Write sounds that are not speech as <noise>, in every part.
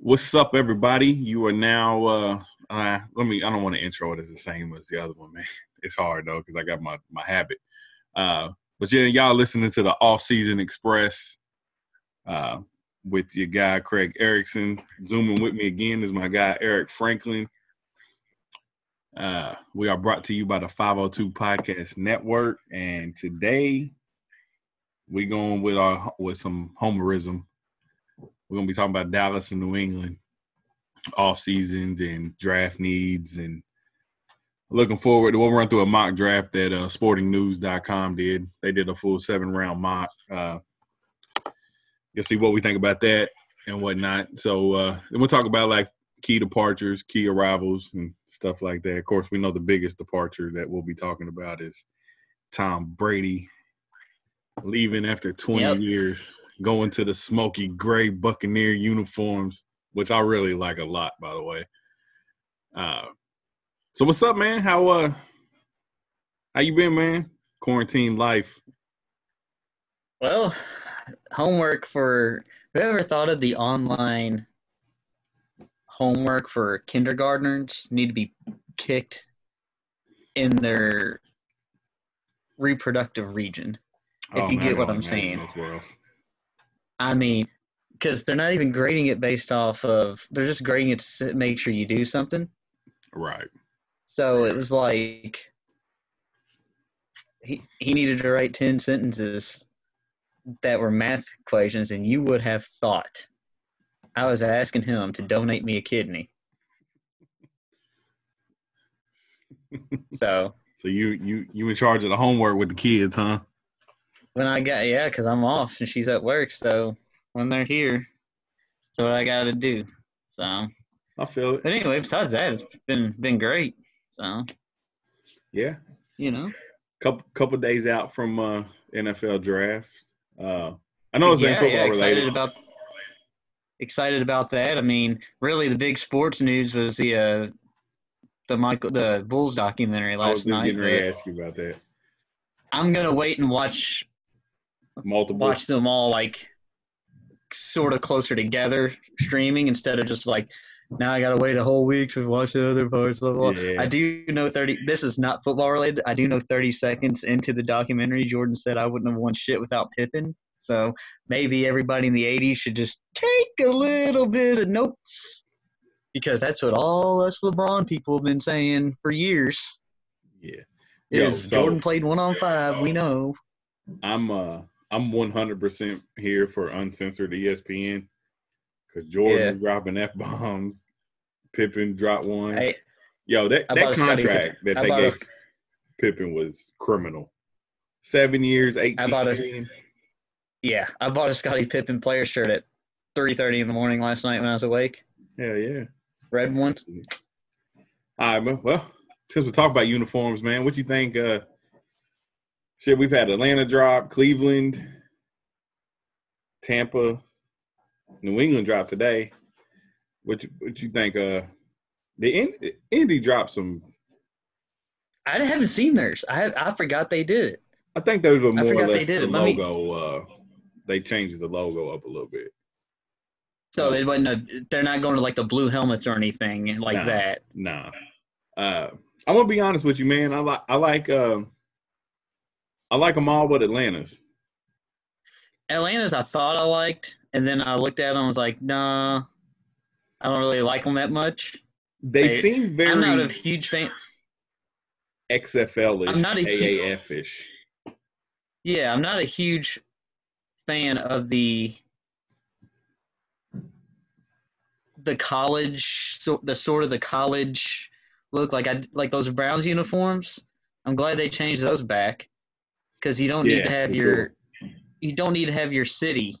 What's up, everybody? You are now. Uh, uh, let me. I don't want to intro it as the same as the other one, man. <laughs> It's hard though because I got my my habit. Uh, but yeah, y'all listening to the Off Season Express uh, with your guy Craig Erickson. Zooming with me again is my guy Eric Franklin. Uh, we are brought to you by the 502 Podcast Network, and today we going with our with some homerism. We're gonna be talking about Dallas and New England off seasons and draft needs and looking forward to what we'll run through a mock draft that uh, sportingnews.com did. They did a full seven round mock. Uh, you'll see what we think about that and whatnot. So uh, we'll talk about like key departures, key arrivals, and stuff like that. Of course, we know the biggest departure that we'll be talking about is Tom Brady leaving after 20 yep. years, going to the smoky gray Buccaneer uniforms, which I really like a lot, by the way. Uh, so what's up, man? How uh how you been, man? Quarantine life. Well, homework for whoever thought of the online homework for kindergartners need to be kicked in their reproductive region. If oh, you get what I'm saying. I mean, because they're not even grading it based off of they're just grading it to make sure you do something. Right. So it was like he he needed to write ten sentences that were math equations, and you would have thought I was asking him to donate me a kidney. <laughs> so. So you you you in charge of the homework with the kids, huh? When I got yeah, because I'm off and she's at work, so when they're here, that's what I got to do. So. I feel it. But anyway, besides that, it's been been great. So yeah, you know, couple couple days out from uh, NFL draft. Uh, I know it's yeah, football yeah, excited related. about excited about that. I mean, really, the big sports news was the uh, the Michael the Bulls documentary last I was night. Getting ready to ask you about that. I'm gonna wait and watch multiple watch them all like sort of closer together streaming instead of just like now I gotta wait a whole week to watch the other parts. Blah, blah. Yeah. I do know thirty. This is not football related. I do know thirty seconds into the documentary, Jordan said I wouldn't have won shit without Pippen. So maybe everybody in the '80s should just take a little bit of notes because that's what all us LeBron people have been saying for years. Yeah, is so Jordan played one on five? We know. I'm uh I'm 100 percent here for uncensored ESPN because Jordan yeah. was dropping f bombs. Pippen dropped one. Hey, Yo, that, that contract that they gave a, Pippen was criminal. Seven years, eighteen. I bought a, yeah, I bought a Scottie Pippen player shirt at three thirty in the morning last night when I was awake. Yeah, yeah. Red one. All right, well, since we talk about uniforms, man, what you think? Uh, shit, we've had Atlanta drop, Cleveland, Tampa, New England drop today. What you, what you think? Uh, the Indy dropped some. I haven't seen theirs. I I forgot they did it. I think those were more or less the logo. Me... Uh, they changed the logo up a little bit. So they wasn't. A, they're not going to like the blue helmets or anything like nah, that. Nah. Uh, I'm gonna be honest with you, man. I like. I like. Uh, I like them all, but Atlanta's. Atlanta's I thought I liked, and then I looked at them and was like, nah, I don't really like them that much. They seem very. I'm not a huge fan. XFL ish, I'm not a AAF ish. Yeah, I'm not a huge fan of the the college, so, the sort of the college look like I like those Browns uniforms. I'm glad they changed those back because you don't yeah, need to have your sure you don't need to have your city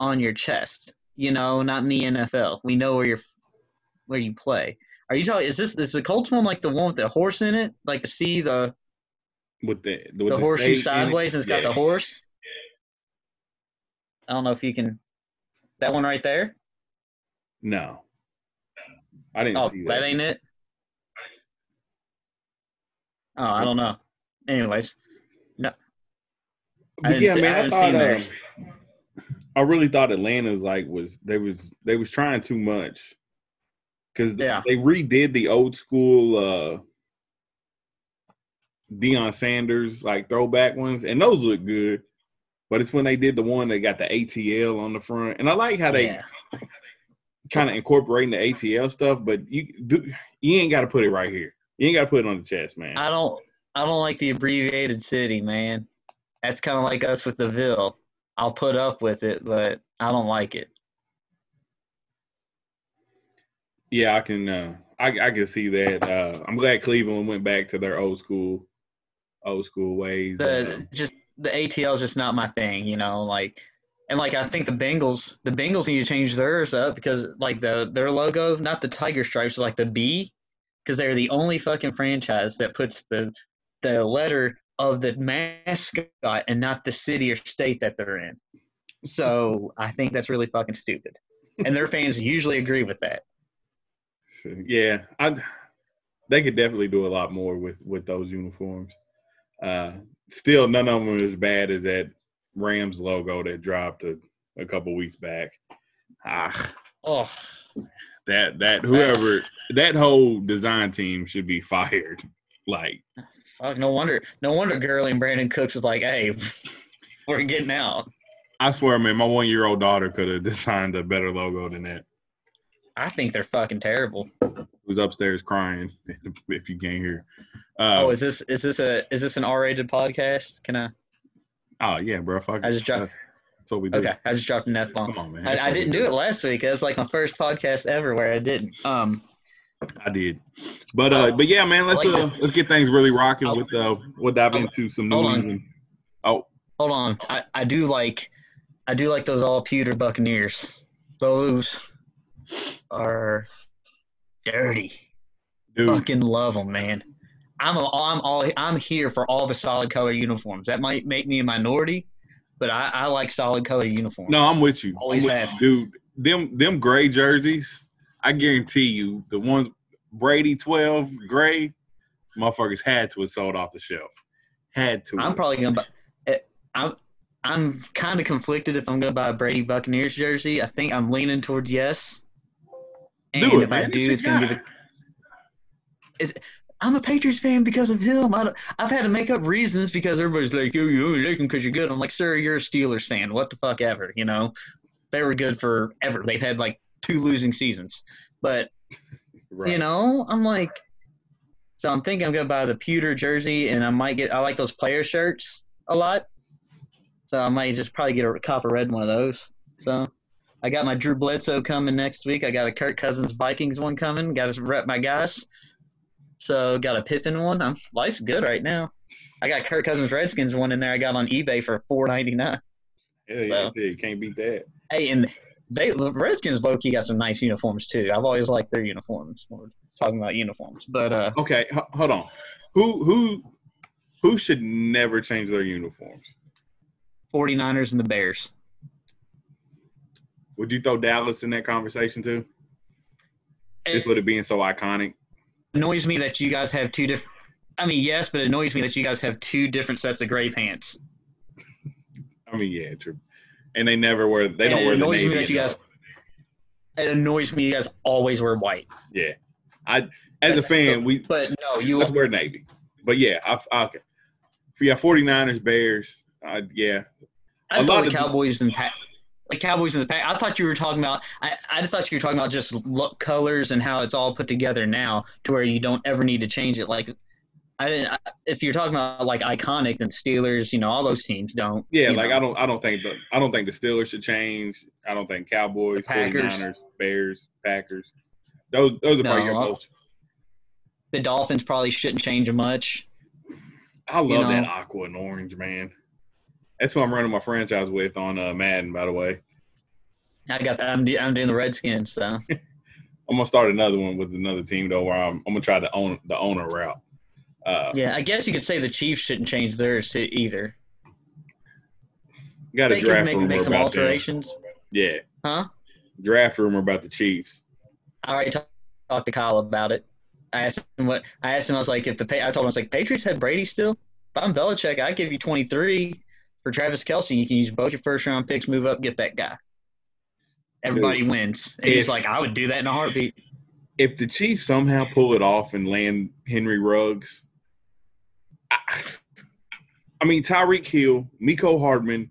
on your chest. You know, not in the NFL. We know where you're where you play. Are you talking? Is this is the Colts one like the one with the horse in it? Like to see the with the with the, the horseshoe sideways and it's yeah. got the horse. I don't know if you can. That one right there. No, I didn't oh, see that. That ain't it. Oh, I don't know. Anyways, no. But yeah, see, man, I, I thought uh, I really thought Atlanta's like was they was they was trying too much because Yeah. they redid the old school uh Deion Sanders like throwback ones, and those look good. But it's when they did the one that got the ATL on the front, and I like how they yeah. kind of incorporating the ATL stuff. But you do you ain't got to put it right here. You ain't got to put it on the chest, man. I don't I don't like the abbreviated city, man. That's kind of like us with the Ville. I'll put up with it, but I don't like it. Yeah, I can. Uh, I I can see that. Uh, I'm glad Cleveland went back to their old school, old school ways. The Um, just the ATL is just not my thing, you know. Like, and like I think the Bengals, the Bengals need to change theirs up because like the their logo, not the tiger stripes, like the B, because they're the only fucking franchise that puts the the letter of the mascot and not the city or state that they're in. So I think that's really fucking stupid, and their fans <laughs> usually agree with that. yeah, I. They could definitely do a lot more with with those uniforms. Uh, still, none of them are as bad as that Rams logo that dropped a, a couple weeks back. Ah, Oh, that that whoever that whole design team should be <laughs> fired. Like, fuck! No wonder, no wonder Gurley and Brandin Cooks was like, "Hey, <laughs> we're getting out." I swear, man, my one year old daughter could have designed a better logo than that. I think they're fucking terrible. Who's upstairs crying? <laughs> If you can't hear. Uh, oh, is this is this a is this an R-rated podcast? Can I? oh yeah, bro. Fuck I just dropped- That's, what we do. Okay, I just dropped an F bomb. Come on, man. I, I didn't do it last week. It was like my first podcast ever where I didn't. Um, I did, but uh, but yeah, man. Let's uh, let's get things really rocking Oh. with uh, we'll dive Oh, into some New hold on. England. Oh, hold on, I, I do like I do like those all pewter Buccaneers. Those are dirty. dude, Fucking love them, man. I'm a, I'm all I'm here for all the solid color uniforms. That might make me a minority, but I, I like solid color uniforms. no, I'm with you. Always with have. you, dude. Them them gray jerseys. I guarantee you, the ones Brady twelve gray, motherfuckers had to have sold off the shelf. Had to. I'm probably gonna buy. eh, I'm I'm kind of conflicted if I'm gonna buy a Brady Buccaneers jersey. I think I'm leaning towards yes. And Do it, if I man. do, It's it's gonna be the. It's, I'm a Patriots fan because of him. I I've had to make up reasons because everybody's like, "Oh, you only like him because you're good." I'm like, "Sir, you're a Steelers fan. What the fuck ever?" You know, they were good forever. They've had like two losing seasons, but Right. you know, I'm like, so I'm thinking I'm gonna buy the pewter jersey, and I might get. I like those player shirts a lot, so I might just probably get a copper red one of those. So I got my Drew Bledsoe coming next week. I got a Kirk Cousins Vikings one coming. Got to rep my guys. So got a Pippen one. I'm life's good right now. I got Kirk Cousins Redskins one in there. I got on eBay for four ninety nine. Hell yeah, so- you can't beat that. Hey, and they the Redskins low key got some nice uniforms too. I've always liked their uniforms. We're talking about uniforms, but uh, Okay, h- hold on. Who who who should never change their uniforms? 49ers and the Bears. Would you throw Dallas in that conversation too? Just with it being so iconic. annoys me that you guys have two different. I mean, yes, but it annoys me that you guys have two different sets of gray pants. I mean, yeah, true. And they never wear. They And don't it wear the annoys me that you guys. It annoys me you guys always wear white. Yeah, I as a fan, the- we But no, you. let's wear navy. But yeah, I, I okay. For yeah, 49ers, Bears. Uh, yeah, I a thought lot the of- Cowboys and Pat. Like Cowboys and the Pack. I thought you were talking about. I, I thought you were talking about just look colors and how it's all put together now, to where you don't ever need to change it. Like, I didn't. If you're talking about like iconic, then Steelers, you know, all those teams don't. yeah. Like know. I don't. I don't think the. I don't think the Steelers should change. I don't think Cowboys, The Packers. 49ers, Bears, Packers. Those those are probably your most. the Dolphins probably shouldn't change much. I love you know. that aqua and orange, man. That's who I'm running my franchise with on uh, Madden, by the way. I got that. I'm, I'm doing the Redskins, so <laughs> I'm gonna start another one with another team though, where I'm, I'm gonna try the own the owner route. Uh, yeah. I guess you could say the Chiefs shouldn't change theirs to either. got a draft make rumor make some alterations, Yeah, huh? draft rumor about the Chiefs. I already talked talked to Kyle about it. I asked him what I asked him. I was like, if the I told him I was like, Patriots had Brady still. If I'm Belichick, I'd give you 23 for Travis Kelce, you can use both your first round picks, move up, get that guy. Everybody Dude, wins. And if, he's like, I would do that in a heartbeat. If the Chiefs somehow pull it off and land Henry Ruggs, I, I mean Tyreek Hill, Mecole Hardman,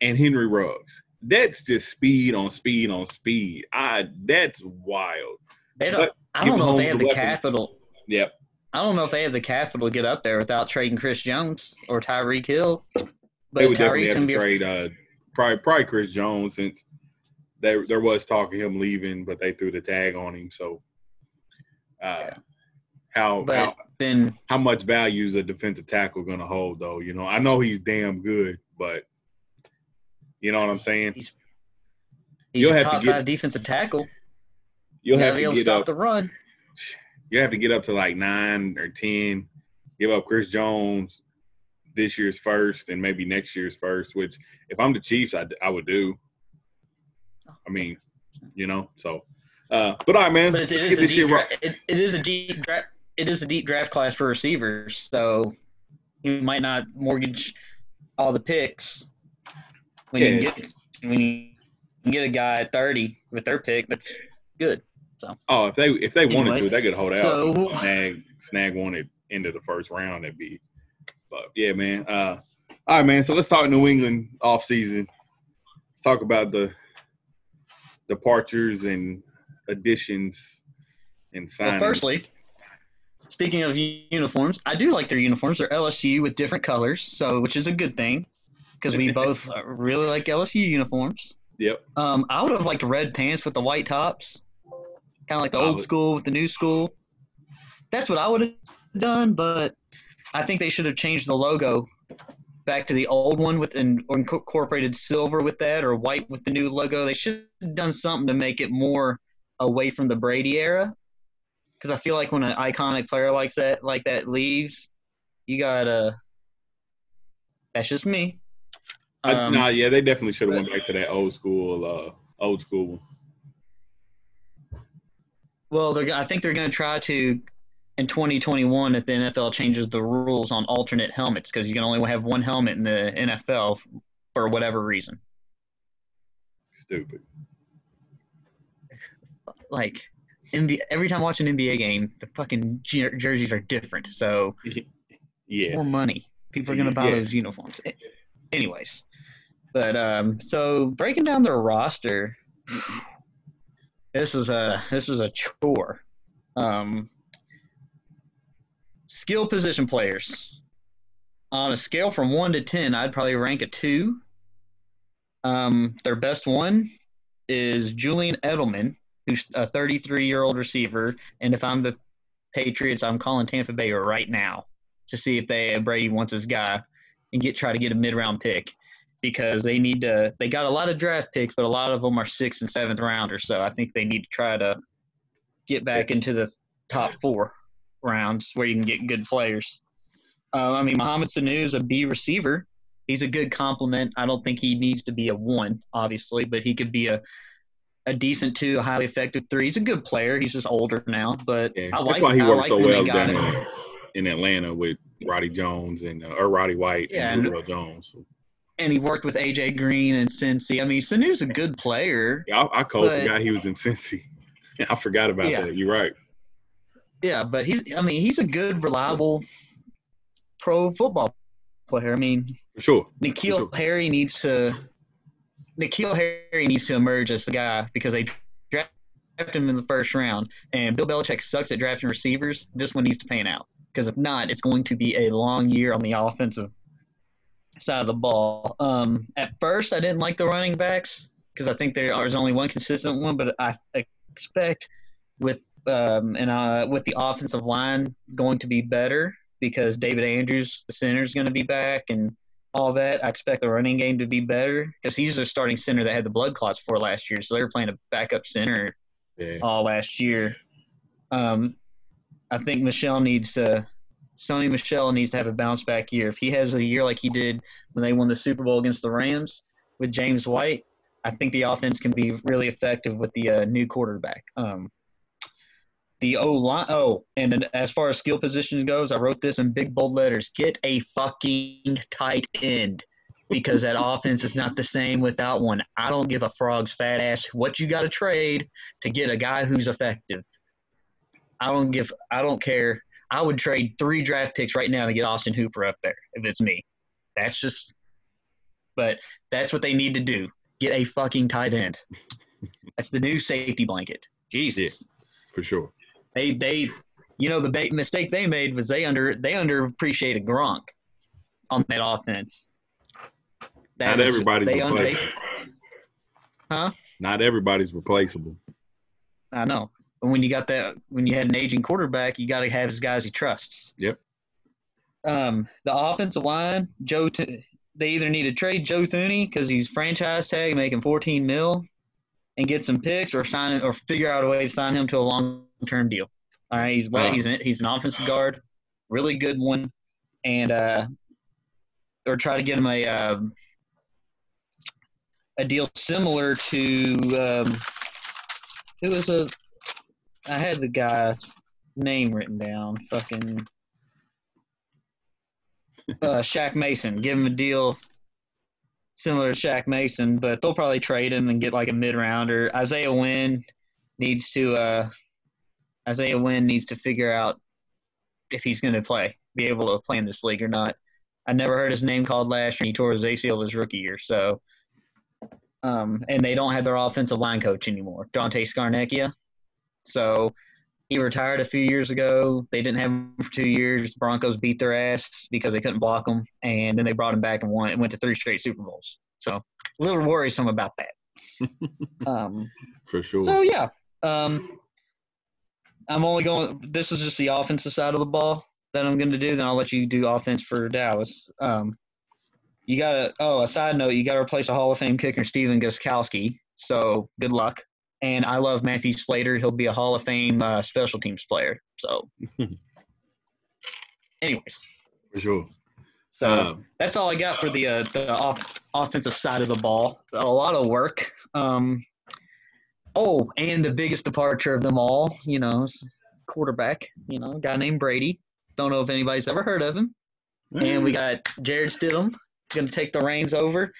and Henry Ruggs. That's just speed on speed on speed. I that's wild. They don't. But I don't know if they have the, capital. Yep. I don't know if they have the capital to get up there without trading Chris Jones or Tyreek Hill. But they would definitely have to trade uh, probably probably Chris Jones since there there was talk of him leaving, but they threw the tag on him. So, uh, yeah. How but how, then how much value is a defensive tackle going to hold? Though you know, I know he's damn good, but you know what I'm saying. He's, he's you'll a have top to get, five defensive tackle. You'll you have to to stop up, the run. You have to get up to like nine or ten. Give up Chris Jones this year's first and maybe next year's first. Which, if I'm the Chiefs, I, I would do. I mean, you know, so. Uh, but all right, man. But it is a deep. Dra- it, it is a deep draft. It is a deep draft class for receivers, so you might not mortgage all the picks when yeah. you get when you get a guy at thirty with their pick. That's good. So. Oh, if they if they Anyways, wanted to, they could hold out. So, snag snag one at end of the first round. That'd be. But yeah, man. Uh, all right, man. So let's talk New England off season. Let's talk about the departures and additions and signings. Well, firstly, speaking of uniforms, I do like their uniforms. They're LSU with different colors, so which is a good thing because we both <laughs> really like LSU uniforms. Yep. Um, I would have liked red pants with the white tops, kind of like the old school with the new school. That's what I would have done, but I think they should have changed the logo back to the old one with and incorporated silver with that or white with the new logo. They should have done something to make it more away from the Brady era. Because I feel like when an iconic player like that like that leaves, you gotta. That's just me. Um, nah, yeah, they definitely should have went back to that old school, uh, old school. Well, I think they're going to try to in 2021 if the NFL changes the rules on alternate helmets because you can only have one helmet in the NFL for whatever reason. Stupid. Like NBA, every time I watch an NBA game, the fucking jer- jerseys are different. So <laughs> yeah, more money. People are gonna buy yeah. those uniforms. Anyways, but um, so breaking down their roster, this is a this is a chore. Um, skill position players. On a scale from one to ten, I'd probably rank a two. Um, their best one is Julian Edelman, who's a 33 year old receiver. And if I'm the Patriots, I'm calling Tampa Bay right now to see if they Brady wants his guy and get try to get a mid round pick because they need to. They got a lot of draft picks, but a lot of them are sixth and seventh rounders. So I think they need to try to get back into the top four rounds where you can get good players. Uh, I mean, Mohamed Sanu is a B receiver. He's a good complement. I don't think he needs to be a one, obviously, but he could be a a decent two, a highly effective three. He's a good player. He's just older now, but yeah, I that's why he worked like so well down in, in, Atlanta with Roddy Jones and uh, or Roddy White yeah, and Julio Jones. And he worked with AJ Green and Cincy. I mean, Sanu's a good player. Yeah, I, I called but, forgot he was in Cincy. <laughs> I forgot about yeah. that. You're right. Yeah, but he's I mean he's a good, reliable pro football player. I mean, for sure. N'Keal sure. Harry needs to N'Keal Harry needs to emerge as the guy because they drafted him in the first round, and Bill Belichick sucks at drafting receivers. This one needs to pan out because if not, it's going to be a long year on the offensive side of the ball. Um, at first, I didn't like the running backs because I think there is only one consistent one, but I expect with um, and uh, with the offensive line going to be better because David Andrews, the center, is going to be back and all that. I expect the running game to be better because he's the starting center that had the blood clots for last year. So they were playing a backup center yeah. all last year. Um, I think Michel needs to. Sony Michel needs to have a bounce back year. If he has a year like he did when they won the Super Bowl against the Rams with James White, I think the offense can be really effective with the uh, new quarterback. Um, the O line. Oh, and as far as skill positions goes, I wrote this in big bold letters: get a fucking tight end. because that <laughs> offense is not the same without one. I don't give a frog's fat ass what you got to trade to get a guy who's effective. I don't give. I don't care. I would trade three draft picks right now to get Austin Hooper up there if it's me. That's just. But that's what they need to do. Get a fucking tight end. <laughs> That's the new safety blanket. Jesus. Yeah, for sure. They they, you know, the ba- mistake they made was they under they underappreciated Gronk on that offense. That Not was, everybody's they replaceable. huh? Not everybody's replaceable. I know. But when you got that, when you had an aging quarterback, you got to have his guys he trusts. Yep. Um, the offensive line, Joe. T- they either need to trade Joe Thuney because he's franchise tag making 14 mil, and get some picks, or sign or figure out a way to sign him to a long term deal. All right, he's he's an, he's an offensive guard, really good one, and uh, or try to get him a uh, a deal similar to um, it was a I had the guy's name written down. Fucking uh, Shaq Mason. Give him a deal similar to Shaq Mason, but they'll probably trade him and get like a mid rounder. Isaiah Wynn needs to uh, Isaiah Wynn needs to figure out if he's going to play, be able to play in this league or not. I never heard his name called last year. He tore his ACL his rookie year, so. Um, and they don't have their offensive line coach anymore, Dante Scarnecchia. So he retired a few years ago. They didn't have him for two years. The Broncos beat their ass because they couldn't block him, and then they brought him back and won. And went to three straight Super Bowls. So a little worrisome about that. <laughs> um, for sure. So yeah, um, I'm only going. This is just the offensive side of the ball that I'm going to do. Then I'll let you do offense for Dallas. Um, you got to. Oh, a side note: you got to replace a Hall of Fame kicker, Stephen Gostkowski. So good luck and I love Matthew Slater. He'll be a Hall of Fame uh, special teams player. So, <laughs> anyways, for sure. So um, that's all I got for the uh, the off, offensive side of the ball. A lot of work. Um, oh, and the biggest departure of them all, you know, quarterback. You know, guy named Brady. Don't know if anybody's ever heard of him. And we got Jarrett Stidham going to take the reins over.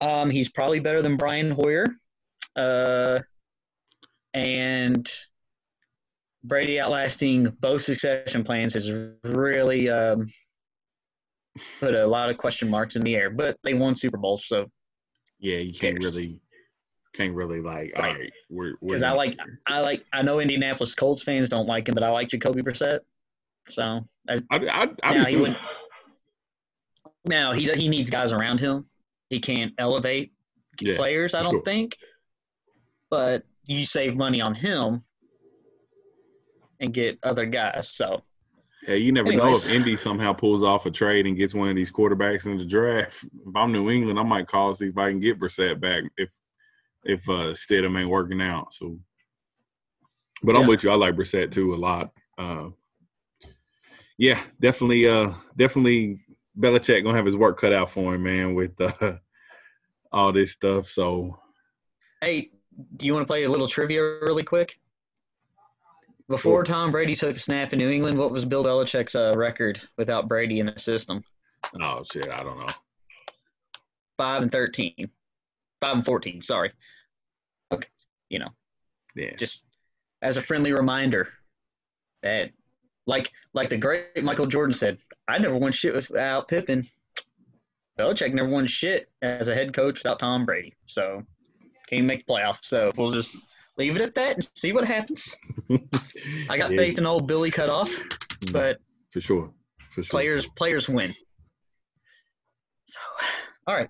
Um, he's probably better than Brian Hoyer. Uh, and Brady outlasting both succession plans has really um, put a lot of question marks in the air. But they won Super Bowls, so yeah, you can't really can't really like all right. We're because I like I like I know Indianapolis Colts fans don't like him, but I like Jacoby Brissett. So I, I, I, I now he would now he he needs guys around him. He can't elevate yeah, players, I don't sure. think. But you save money on him and get other guys. So, yeah, you never Anyways. know if Indy somehow pulls off a trade and gets one of these quarterbacks in the draft. If I'm New England, I might call see if I can get Brissett back if if uh, Stidham ain't working out. So, but I'm with you. I like Brissett too a lot. Uh, yeah, definitely, uh, definitely. Belichick gonna have his work cut out for him, man, with uh, <laughs> all this stuff. So, hey, do you want to play a little trivia really quick? Before Tom Brady took a snap in New England, what was Bill Belichick's uh, record without Brady in the system? Oh shit, I don't know. Five and thirteen. Five and fourteen. Sorry. Okay, you know. Yeah. Just as a friendly reminder that, like, like the great Michael Jordan said, I never won shit without Pippen. Belichick never won shit as a head coach without Tom Brady. So can't make the playoffs. So we'll just leave it at that and see what happens. <laughs> I got yeah. faith in old Billy Cutoff, mm. but for sure, for sure, players players win. So, all right,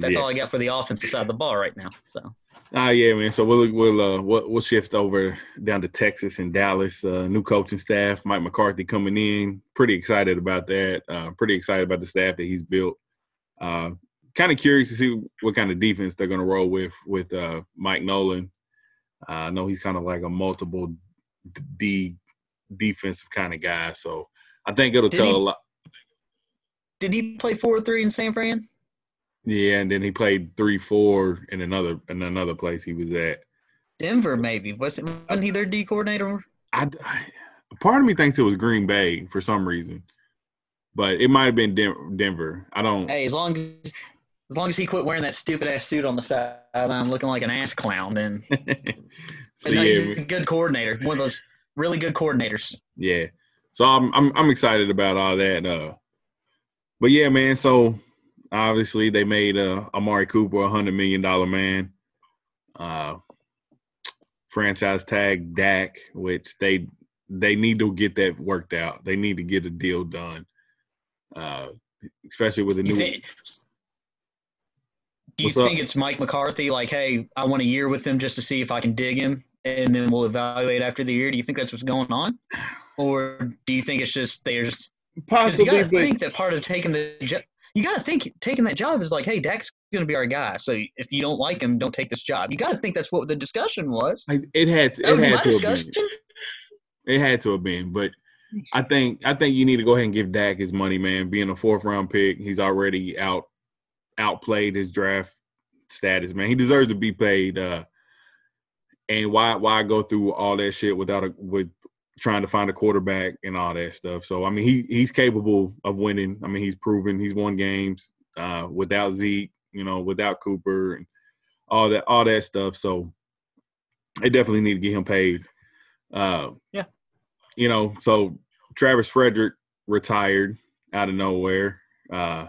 that's yeah. all I got for the offensive side of the ball right now. So. Ah, yeah, man. So we'll we'll uh, we'll, we'll shift over down to Texas and Dallas. Uh, new coaching staff, Mike McCarthy coming in. Pretty excited about that. Uh, pretty excited about the staff that he's built. Uh, kind of curious to see what kind of defense they're going to roll with with uh, Mike Nolan. Uh, I know he's kind of like a multiple D defensive kind of guy, so I think it'll did tell he, a lot. Did he play four three in San Fran? Yeah, and then he played three four in another in another place he was at. Denver, maybe wasn't wasn't he their D coordinator? I, I part of me thinks it was Green Bay for some reason, but it might have been Denver. I don't. Hey, as long as as long as he quit wearing that stupid ass suit on the sideline, looking like an ass clown, then <laughs> so, yeah, he's a good coordinator. One of those really good coordinators. Yeah. So I'm I'm I'm excited about all that. Uh, but yeah, man. So obviously they made uh, Amari Cooper a hundred million dollar man. Uh, franchise tag Dak, which they they need to get that worked out. They need to get a deal done, uh, especially with the new. Think, do you think it's Mike McCarthy? Like, hey, I want a year with him just to see if I can dig him, and then we'll evaluate after the year. Do you think that's what's going on, or do you think it's just they're possibly? You got to think that part of taking the you got to think taking that job is like, hey, Dak's going to be our guy. So if you don't like him, don't take this job. You got to think that's what the discussion was. It had to, it had to have been. It had to have been, but I think I think you need to go ahead and give Dak his money, man. Being a fourth round pick, he's already out outplayed his draft status, man. He deserves to be paid. Uh, and why why go through all that shit without a with trying to find a quarterback and all that stuff. So I mean he he's capable of winning. I mean he's proven he's won games uh, without Zeke, you know, without Cooper and all that all that stuff. So they definitely need to get him paid. Uh, yeah. You know, so Travis Frederick retired out of nowhere. Uh,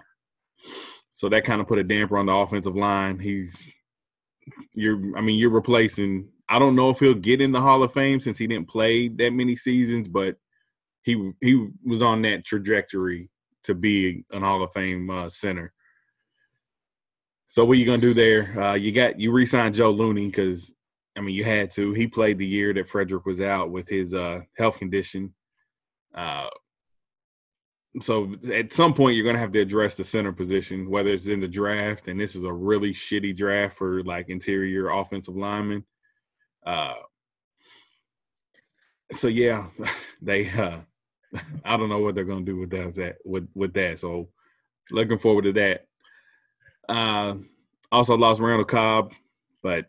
so that kind of put a damper on the offensive line. He's you're I mean, you're replacing I don't know if he'll get in the Hall of Fame since he didn't play that many seasons, but he he was on that trajectory to be an Hall of Fame uh, center. So what are you gonna do there? Uh, you got you re-signed Joe Looney because I mean you had to. He played the year that Frederick was out with his uh, health condition. Uh, so at some point you're to have to address the center position, whether it's in the draft, and this is a really shitty draft for like interior offensive linemen. Uh, so yeah, <laughs> they. Uh, I don't know what they're going to do with that, with with that. So looking forward to that. Uh, also lost Randall Cobb, but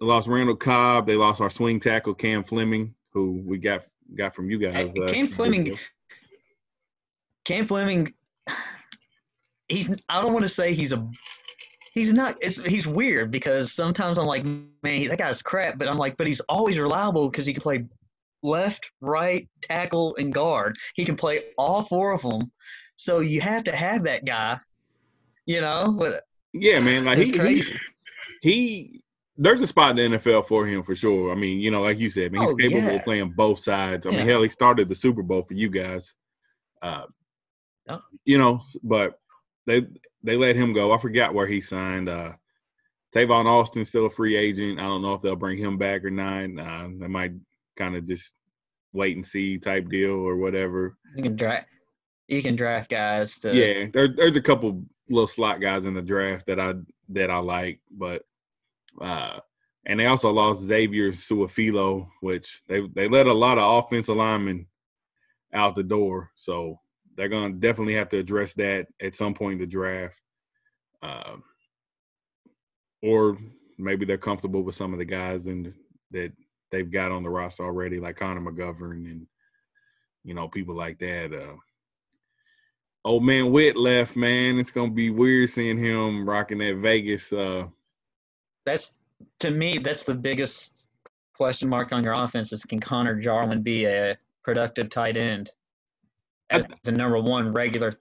lost Randall Cobb. They lost our swing tackle Cam Fleming, who we got got from you guys. Uh, Cam Fleming Cam Fleming, he's I don't want to say he's a he's not it's he's weird because sometimes I'm like, man, that guy's crap, but I'm like, but he's always reliable because he can play left, right, tackle, and guard. He can play all four of them. So you have to have that guy, you know. But yeah, man, like he, he, he there's a spot in the NFL for him for sure. I mean, you know, like you said, man, he's oh, capable yeah. of playing both sides. I yeah. mean, hell, he started the Super Bowl for you guys. Uh, you know, but they they let him go. I forgot where he signed. Uh, Tavon Austin's still a free agent. I don't know if they'll bring him back or not. Uh, they might kind of just wait and see type deal or whatever. You can draft. You can draft guys. To... Yeah, there, there's a couple little slot guys in the draft that I that I like, but uh, and they also lost Xavier Su'a-Filo, which they they let a lot of offensive linemen out the door. So they're going to definitely have to address that at some point in the draft. Uh, or maybe they're comfortable with some of the guys and that they've got on the roster already, like Connor McGovern and you know people like that. Uh, old man Witt left, man. It's gonna be weird seeing him rocking that Vegas. Uh, that's to me, that's the biggest question mark on your offense. Is can Connor Jarwin be a productive tight end? As the number one regular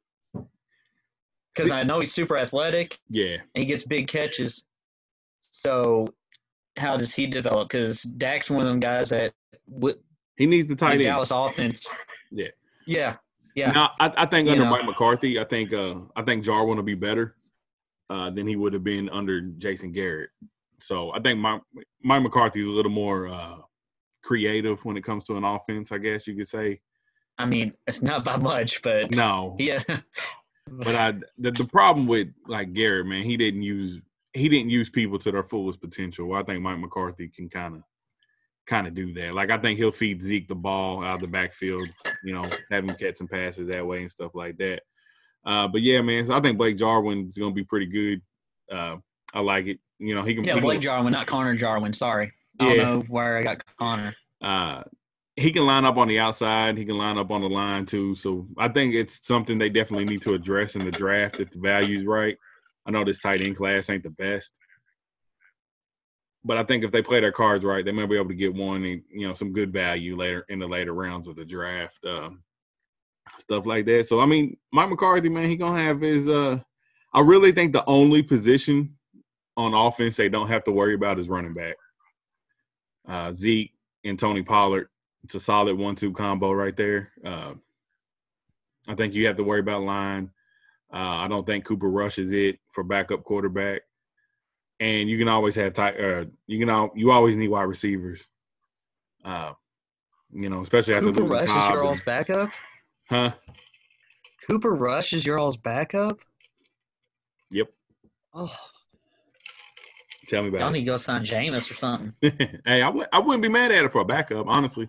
because I know he's super athletic. Yeah, he gets big catches. So, how does he develop? Because Dak's one of them guys that w- he needs the tight end. Dallas offense. Yeah, yeah, yeah. Now, I, I think under know, Mike McCarthy, I think uh, I think Jarwin will be better uh, than he would have been under Jason Garrett. So I think Mike, Mike McCarthy is a little more uh, creative when it comes to an offense. I guess you could say. I mean, it's not by much, but no. <laughs> Yeah. but I the, the problem with like Garrett, man, he didn't use he didn't use people to their fullest potential. I think Mike McCarthy can kind of kind of do that. Like I think he'll feed Zeke the ball out of the backfield, you know, have him catch some passes that way and stuff like that. Uh, but yeah, man, so I think Blake Jarwin's going to be pretty good. Uh, I like it. You know, he can. Yeah, Blake Jarwin, not Connor Jarwin. Sorry, I don't know where I got Connor. Uh, he can line up on the outside. He can line up on the line too. So I think it's something they definitely need to address in the draft if the value's right. I know this tight end class ain't the best, but I think if they play their cards right, they might be able to get one and you know some good value later in the later rounds of the draft, uh, stuff like that. So I mean, Mike McCarthy, man, he gonna have his. uh I really think the only position on offense they don't have to worry about is running back. Uh, Zeke and Tony Pollard it's a solid one-two combo right there. Uh, I think you have to worry about line. Uh, I don't think Cooper Rush is it for backup quarterback, and you can always have tight. Uh, you can all you always need wide receivers. Uh, you know, especially after Cooper Rush is your all's backup. Huh? Cooper Rush is your all's backup. Yep. Oh. Tell me about Y'all it. need to go sign Jameis or something. <laughs> hey, I w- I wouldn't be mad at it for a backup, honestly.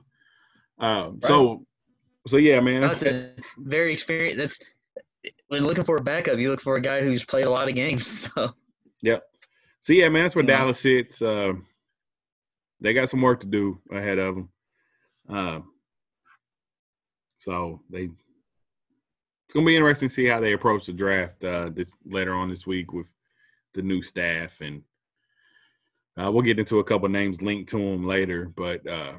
Um, So, so yeah, man. That's a very experienced. That's when looking for a backup, you look for a guy who's played a lot of games. <laughs> So Yep. So yeah, man, that's where Yeah. Dallas sits. Uh, they got some work to do ahead of them. Uh, so they, it's gonna be interesting to see how they approach the draft uh, this later on this week with the new staff, and uh, we'll get into a couple names linked to them later. But uh,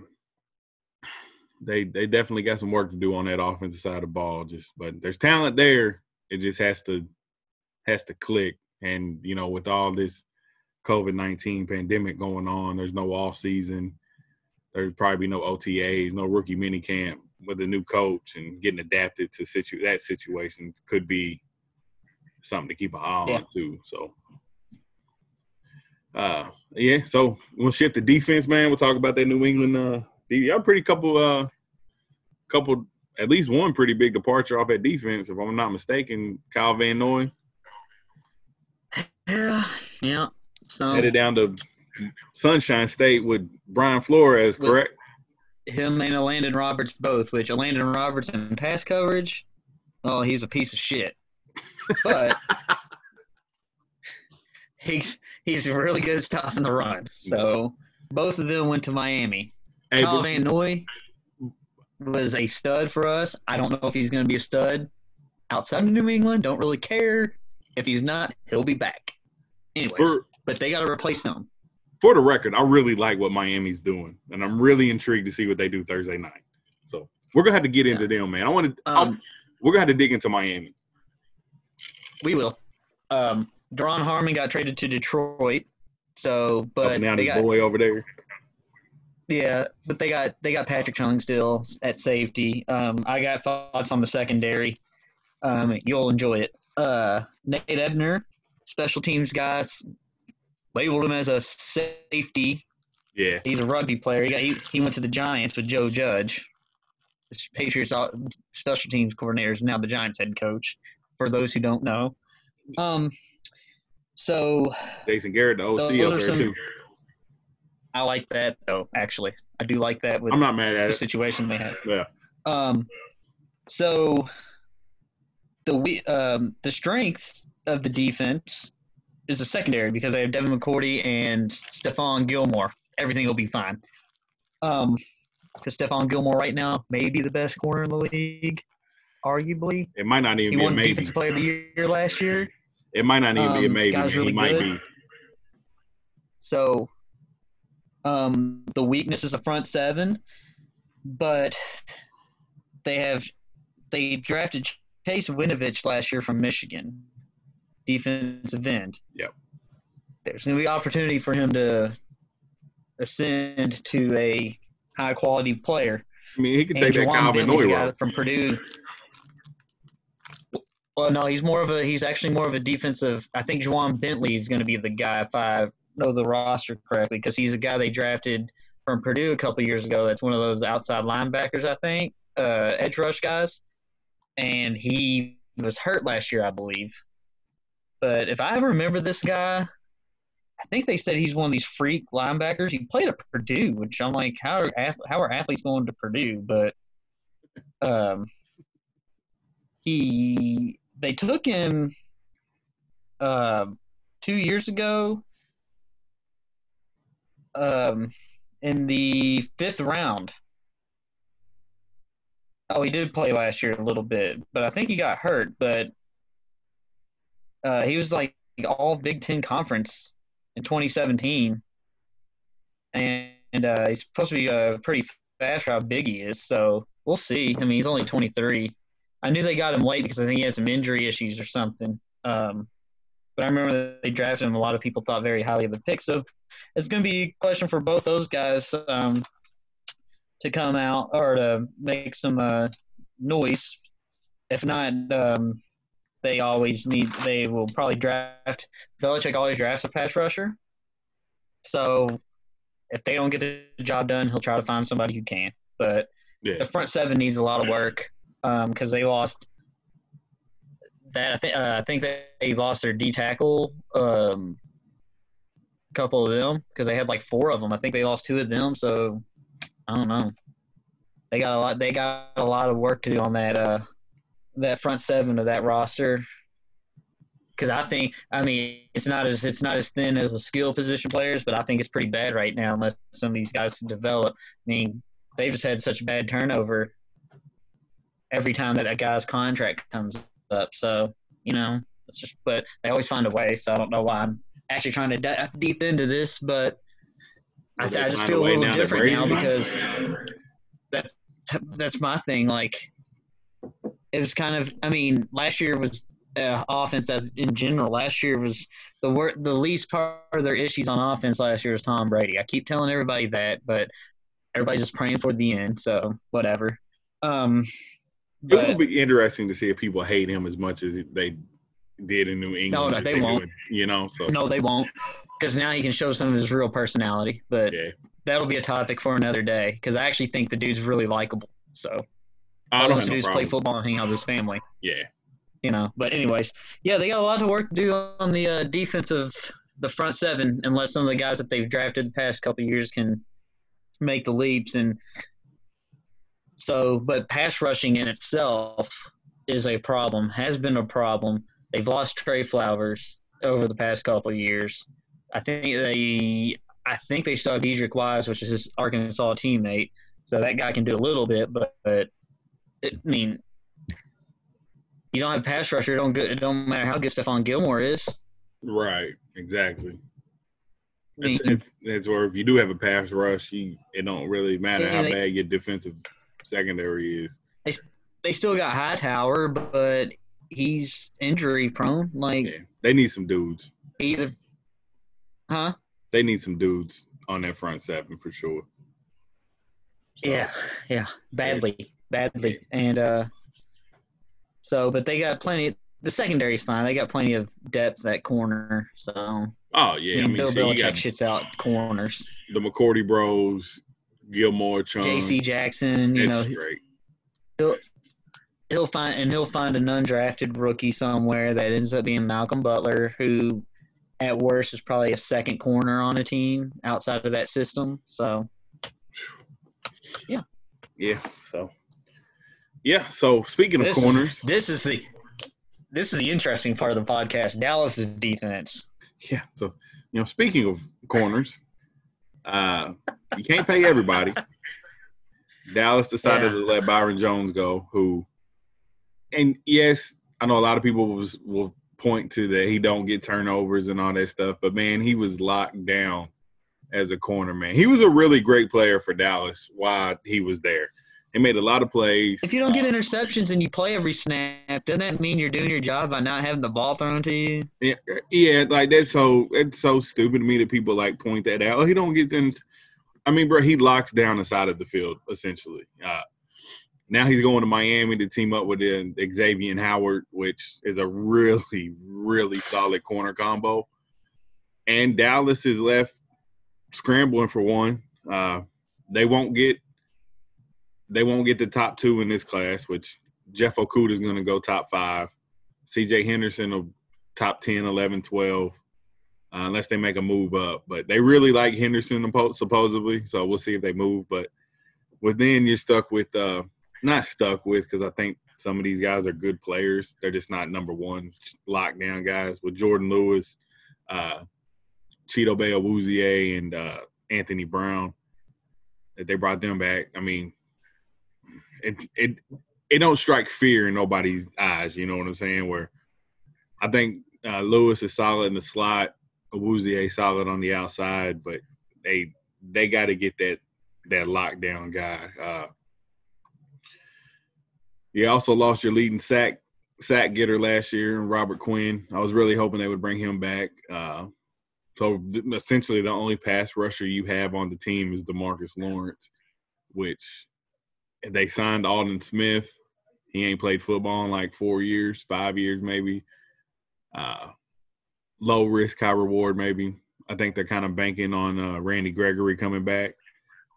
they they definitely got some work to do on that offensive side of the ball. Just but there's talent there. It just has to has to click. And you know, with all this COVID nineteen pandemic going on, there's no off season. There's probably no OTAs, no rookie mini camp with a new coach and getting adapted to situ- that situation could be something to keep an eye on too. So, uh, yeah. So we'll shift to defense, man. We'll talk about that New England. Uh, y'all pretty couple, uh, couple, at least one pretty big departure off at defense, if I'm not mistaken. Kyle Van Noy yeah, yeah. So headed down to Sunshine State with Brian Flores, correct? him and Landon Roberts both, which Landon Roberts in pass coverage, oh, he's a piece of shit. But <laughs> he's he's really good at stopping the run. So both of them went to Miami. Hey, Kyle Van Noy was a stud for us. I don't know if he's going to be a stud outside of New England. Don't really care. If he's not, he'll be back. Anyways, for, but they got to replace him. for the record, I really like what Miami's doing, and I'm really intrigued to see what they do Thursday night. So we're gonna have to get into them, man. I want to. Um, we're gonna have to dig into Miami. we will. Um, Duron Harmon got traded to Detroit. So, but down they this got boy over there. Yeah, but they got they got Patrick Chung still at safety. Um, I got thoughts on the secondary. Um, you'll enjoy it. Uh, Nate Ebner, special teams guys, labeled him as a safety. Yeah, He's a rugby player. He, got, he, he went to the Giants with Joe Judge. The Patriots special teams coordinator is now the Giants head coach. For those who don't know, um, so Jason Garrett, the OC Those up there some- too. I like that though. Actually, I do like that with I'm not mad at the it. situation they have. Yeah, Um, so the we um the strengths of the defense is the secondary because they have Devin McCourty and Stephon Gilmore. Everything will be fine. Um, because Stephon Gilmore right now may be the best corner in the league, arguably. it might not even He be a won maybe. Defensive Player of the Year last year. It might not even be a Um, really he might good. be. So, um, the weakness is the front seven, but they have they drafted Chase Winovich last year from Michigan, defensive end. Yep. There's going to be opportunity for him to ascend to a high quality player. I mean, he could And take that Ja'Whaun Kyle Van Bentley's Noy guy from Purdue. Well, no, he's more of a he's actually more of a defensive. I think Juwan Bentley is going to be the guy if I know the roster correctly because he's a guy they drafted from Purdue a couple years ago. That's one of those outside linebackers, I think, uh, edge rush guys, and he was hurt last year, I believe. But if I remember this guy, I think they said he's one of these freak linebackers. He played at Purdue, which I'm like, how are how are athletes going to Purdue? But um, he they took him uh, two years ago um, in the fifth round. Oh, he did play last year a little bit, but I think he got hurt. But uh, he was like all Big Ten conference in 2017, and, and uh, he's supposed to be uh, pretty fast for how big he is. So we'll see. I mean, he's only 23. I knew they got him late because I think he had some injury issues or something. Um, but I remember they drafted him. A lot of people thought very highly of the pick. So it's going to be a question for both those guys um, to come out or to make some uh, noise. If not, um, they always need. They will probably draft. Belichick always drafts a pass rusher. So if they don't get the job done, he'll try to find somebody who can. But yeah. the front seven needs a lot of work because um, they lost that. I think uh, I think they lost their D tackle. Um, couple of them because they had like four of them. I think they lost two of them. So I don't know. They got a lot. They got a lot of work to do on that. Uh, that front seven of that roster. Because I think, I mean, it's not as it's not as thin as the skill position players, but I think it's pretty bad right now unless some of these guys develop. I mean, they've just had such bad turnover every time that that guy's contract comes up. So you know, it's just. But they always find a way. So I don't know why I'm actually trying to dive deep into this, but I, I just feel a little different now because that's that's my thing. Like it was kind of. I mean, last year was uh, offense as in general. Last year was the wor- the least part of their issues on offense last year was Tom Brady. I keep telling everybody that, but everybody's just praying for the end. So whatever. Um, but, it will be interesting to see if people hate him as much as they did in New England. No, no they, won't. you know, so no, they won't, because now he can show some of his real personality. But yeah. that'll be a topic for another day. Because I actually think the dude's really likable. So I don't know. dudes play football and hang out with his family. Yeah. You know, but anyways, yeah, they got a lot of work to do on the uh, defensive, the front seven, unless some of the guys that they've drafted the past couple years can make the leaps. And so, but pass rushing in itself is a problem, has been a problem. They've lost Trey Flowers over the past couple of years. I think they, I think they still have Deatrich Wise, which is his Arkansas teammate. So that guy can do a little bit, but, but it, I mean, you don't have pass rusher. It don't good. It don't matter how good Stephon Gilmore is. Right. Exactly. It's, it's, it's where if you do have a pass rush, you, it don't really matter how they, bad your defensive secondary is. They they still got Hightower, but he's injury prone. Like yeah, they need some dudes. Either, huh? They need some dudes on that front seven for sure. So, yeah, yeah, badly, badly, and uh, so but they got plenty. The secondary's fine. They got plenty of depth at corner. So oh yeah, I mean, Bill Belichick shits out corners. The McCourty Bros, Gilmore, Chung, J.C. Jackson. You know, great. he'll he'll find and he'll find an undrafted rookie somewhere that ends up being Malcolm Butler, who at worst is probably a second corner on a team outside of that system. So, yeah, yeah. So, yeah. So speaking this of corners, is, this is the this is the interesting part of the podcast. Dallas's defense. Yeah. So you know, speaking of corners, uh, you can't pay everybody. Dallas decided yeah. to let Byron Jones go, who, and yes, I know a lot of people was, will point to that he don't get turnovers and all that stuff, but man, he was locked down as a corner man. He was a really great player for Dallas while he was there. He made a lot of plays. If you don't get interceptions and you play every snap, doesn't that mean you're doing your job by not having the ball thrown to you? Yeah, yeah, like that's so it's so stupid to me that people like point that out. Oh, he don't get them. I mean, bro, he locks down the side of the field essentially. Uh, now he's going to Miami to team up with uh, Xavier Howard, which is a really, really solid corner combo. And Dallas is left scrambling for one. Uh, they won't get they won't get the top two in this class, which Jeff Okudah is going to go top five. CJ Henderson will top 10, 11, 12 uh, unless they make a move up. But they really like Henderson supposedly, so we'll see if they move. But within, you're stuck with uh, not stuck with because I think some of these guys are good players. They're just not number one lockdown guys. With Jourdan Lewis, uh, Chidobe Awuzie, and uh, Anthony Brown, that they brought them back. I mean, it it it don't strike fear in nobody's eyes. You know what I'm saying? Where I think uh, Lewis is solid in the slot, Awuzie solid on the outside, but they they got to get that that lockdown guy. Uh, you also lost your leading sack sack getter last year, Robert Quinn. I was really hoping they would bring him back. Uh, so essentially, the only pass rusher you have on the team is Demarcus Lawrence, which they signed Aldon Smith. He ain't played football in like four years, five years maybe. Uh, low risk, high reward, maybe. I think they're kind of banking on uh, Randy Gregory coming back,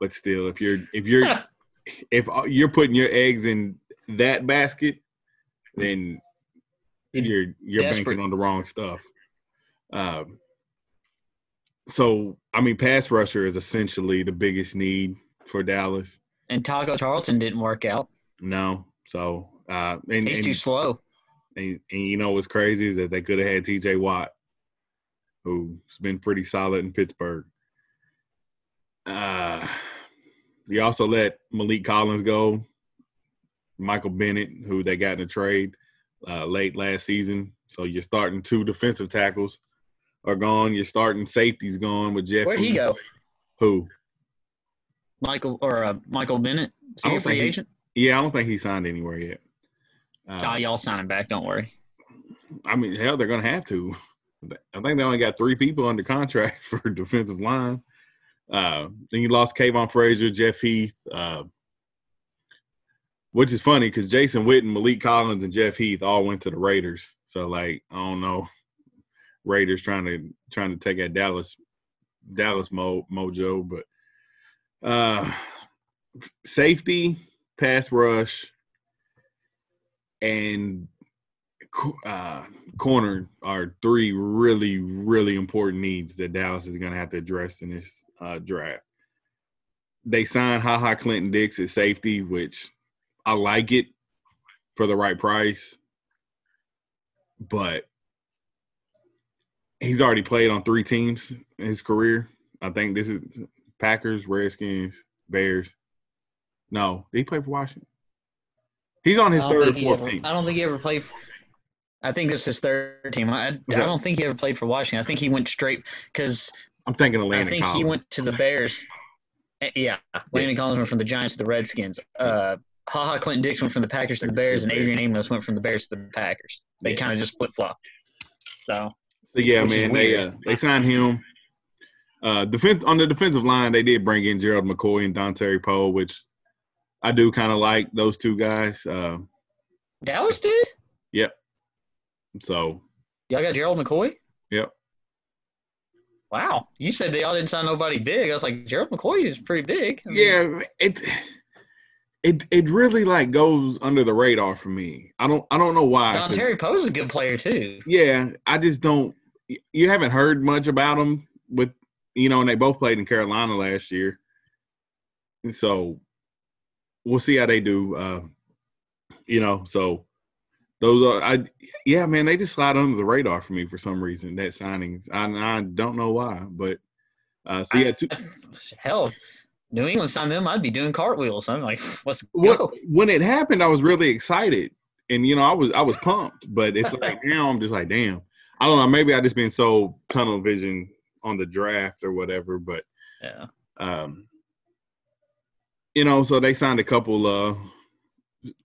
but still, if you're if you're <laughs> if you're putting your eggs in that basket, then you're you're Desperate. banking on the wrong stuff. Um, so I mean, pass rusher is essentially the biggest need for Dallas. And Taco Charlton didn't work out. No, so uh, and, he's and, too slow. And, and you know what's crazy is that they could have had T.J. Watt, who's been pretty solid in Pittsburgh. Uh, you also let Maliek Collins go. Michael Bennett, who they got in a trade uh, late last season. So you're starting two defensive tackles are gone. You're starting safeties gone with Jeff. Where'd he go? Who? Michael or uh, Michael Bennett? Is he a free agent? He, yeah, I don't think he signed anywhere yet. Uh, oh, y'all sign him back. Don't worry. I mean, hell, they're gonna have to. I think they only got three people under contract <laughs> for defensive line. Uh, then you lost Kavon Frazier, Jeff Heath, uh, which is funny because Jason Witten, Maliek Collins, and Jeff Heath all went to the Raiders. So like, I don't know, Raiders trying to trying to take that Dallas Dallas mo, mojo, but uh, safety, pass rush, and uh, corner are three really really important needs that Dallas is going to have to address in this uh, draft. They signed Ha Ha Clinton Dix at safety, which I like it for the right price, but he's already played on three teams in his career. I think this is Packers, Redskins, Bears. No, did he play for Washington? He's on his third or fourth ever, team. I don't think he ever played. For, I think this is his third team. I, I don't think he ever played for Washington. I think he went straight because I'm thinking of Landon I think Collins. he went to the Bears. Eh, yeah, Landon yeah. Collins went from the Giants to the Redskins. Uh, Ha Ha Clinton Dix went from the Packers to the Bears, and Adrian Amos went from the Bears to the Packers. They yeah. kind of just flip flopped. So so yeah, man, they uh, they signed him. Uh, defense on the defensive line, they did bring in Gerald McCoy and Dontari Poe, which I do kind of like those two guys. Uh, Dallas did. Yep. So y'all got Gerald McCoy. Yep. Wow, you said they all didn't sign nobody big. I was like, Gerald McCoy is pretty big. I mean, yeah, it it it really like goes under the radar for me. I don't I don't know why. Dontari Poe's a good player too. Yeah, I just don't you haven't heard much about him with you know, and they both played in Carolina last year. And so we'll see how they do. Uh, you know, so those are I yeah, man, they just slide under the radar for me for some reason. That signings. I I don't know why, but uh see so yeah, <laughs> hell New England signed them, I'd be doing cartwheels. I'm like, <laughs> let's go. When it happened, I was really excited. And you know, I was I was pumped, but it's <laughs> like now I'm just like, damn. I don't know. Maybe I just been so tunnel vision on the draft or whatever. But yeah, um, you know, so they signed a couple uh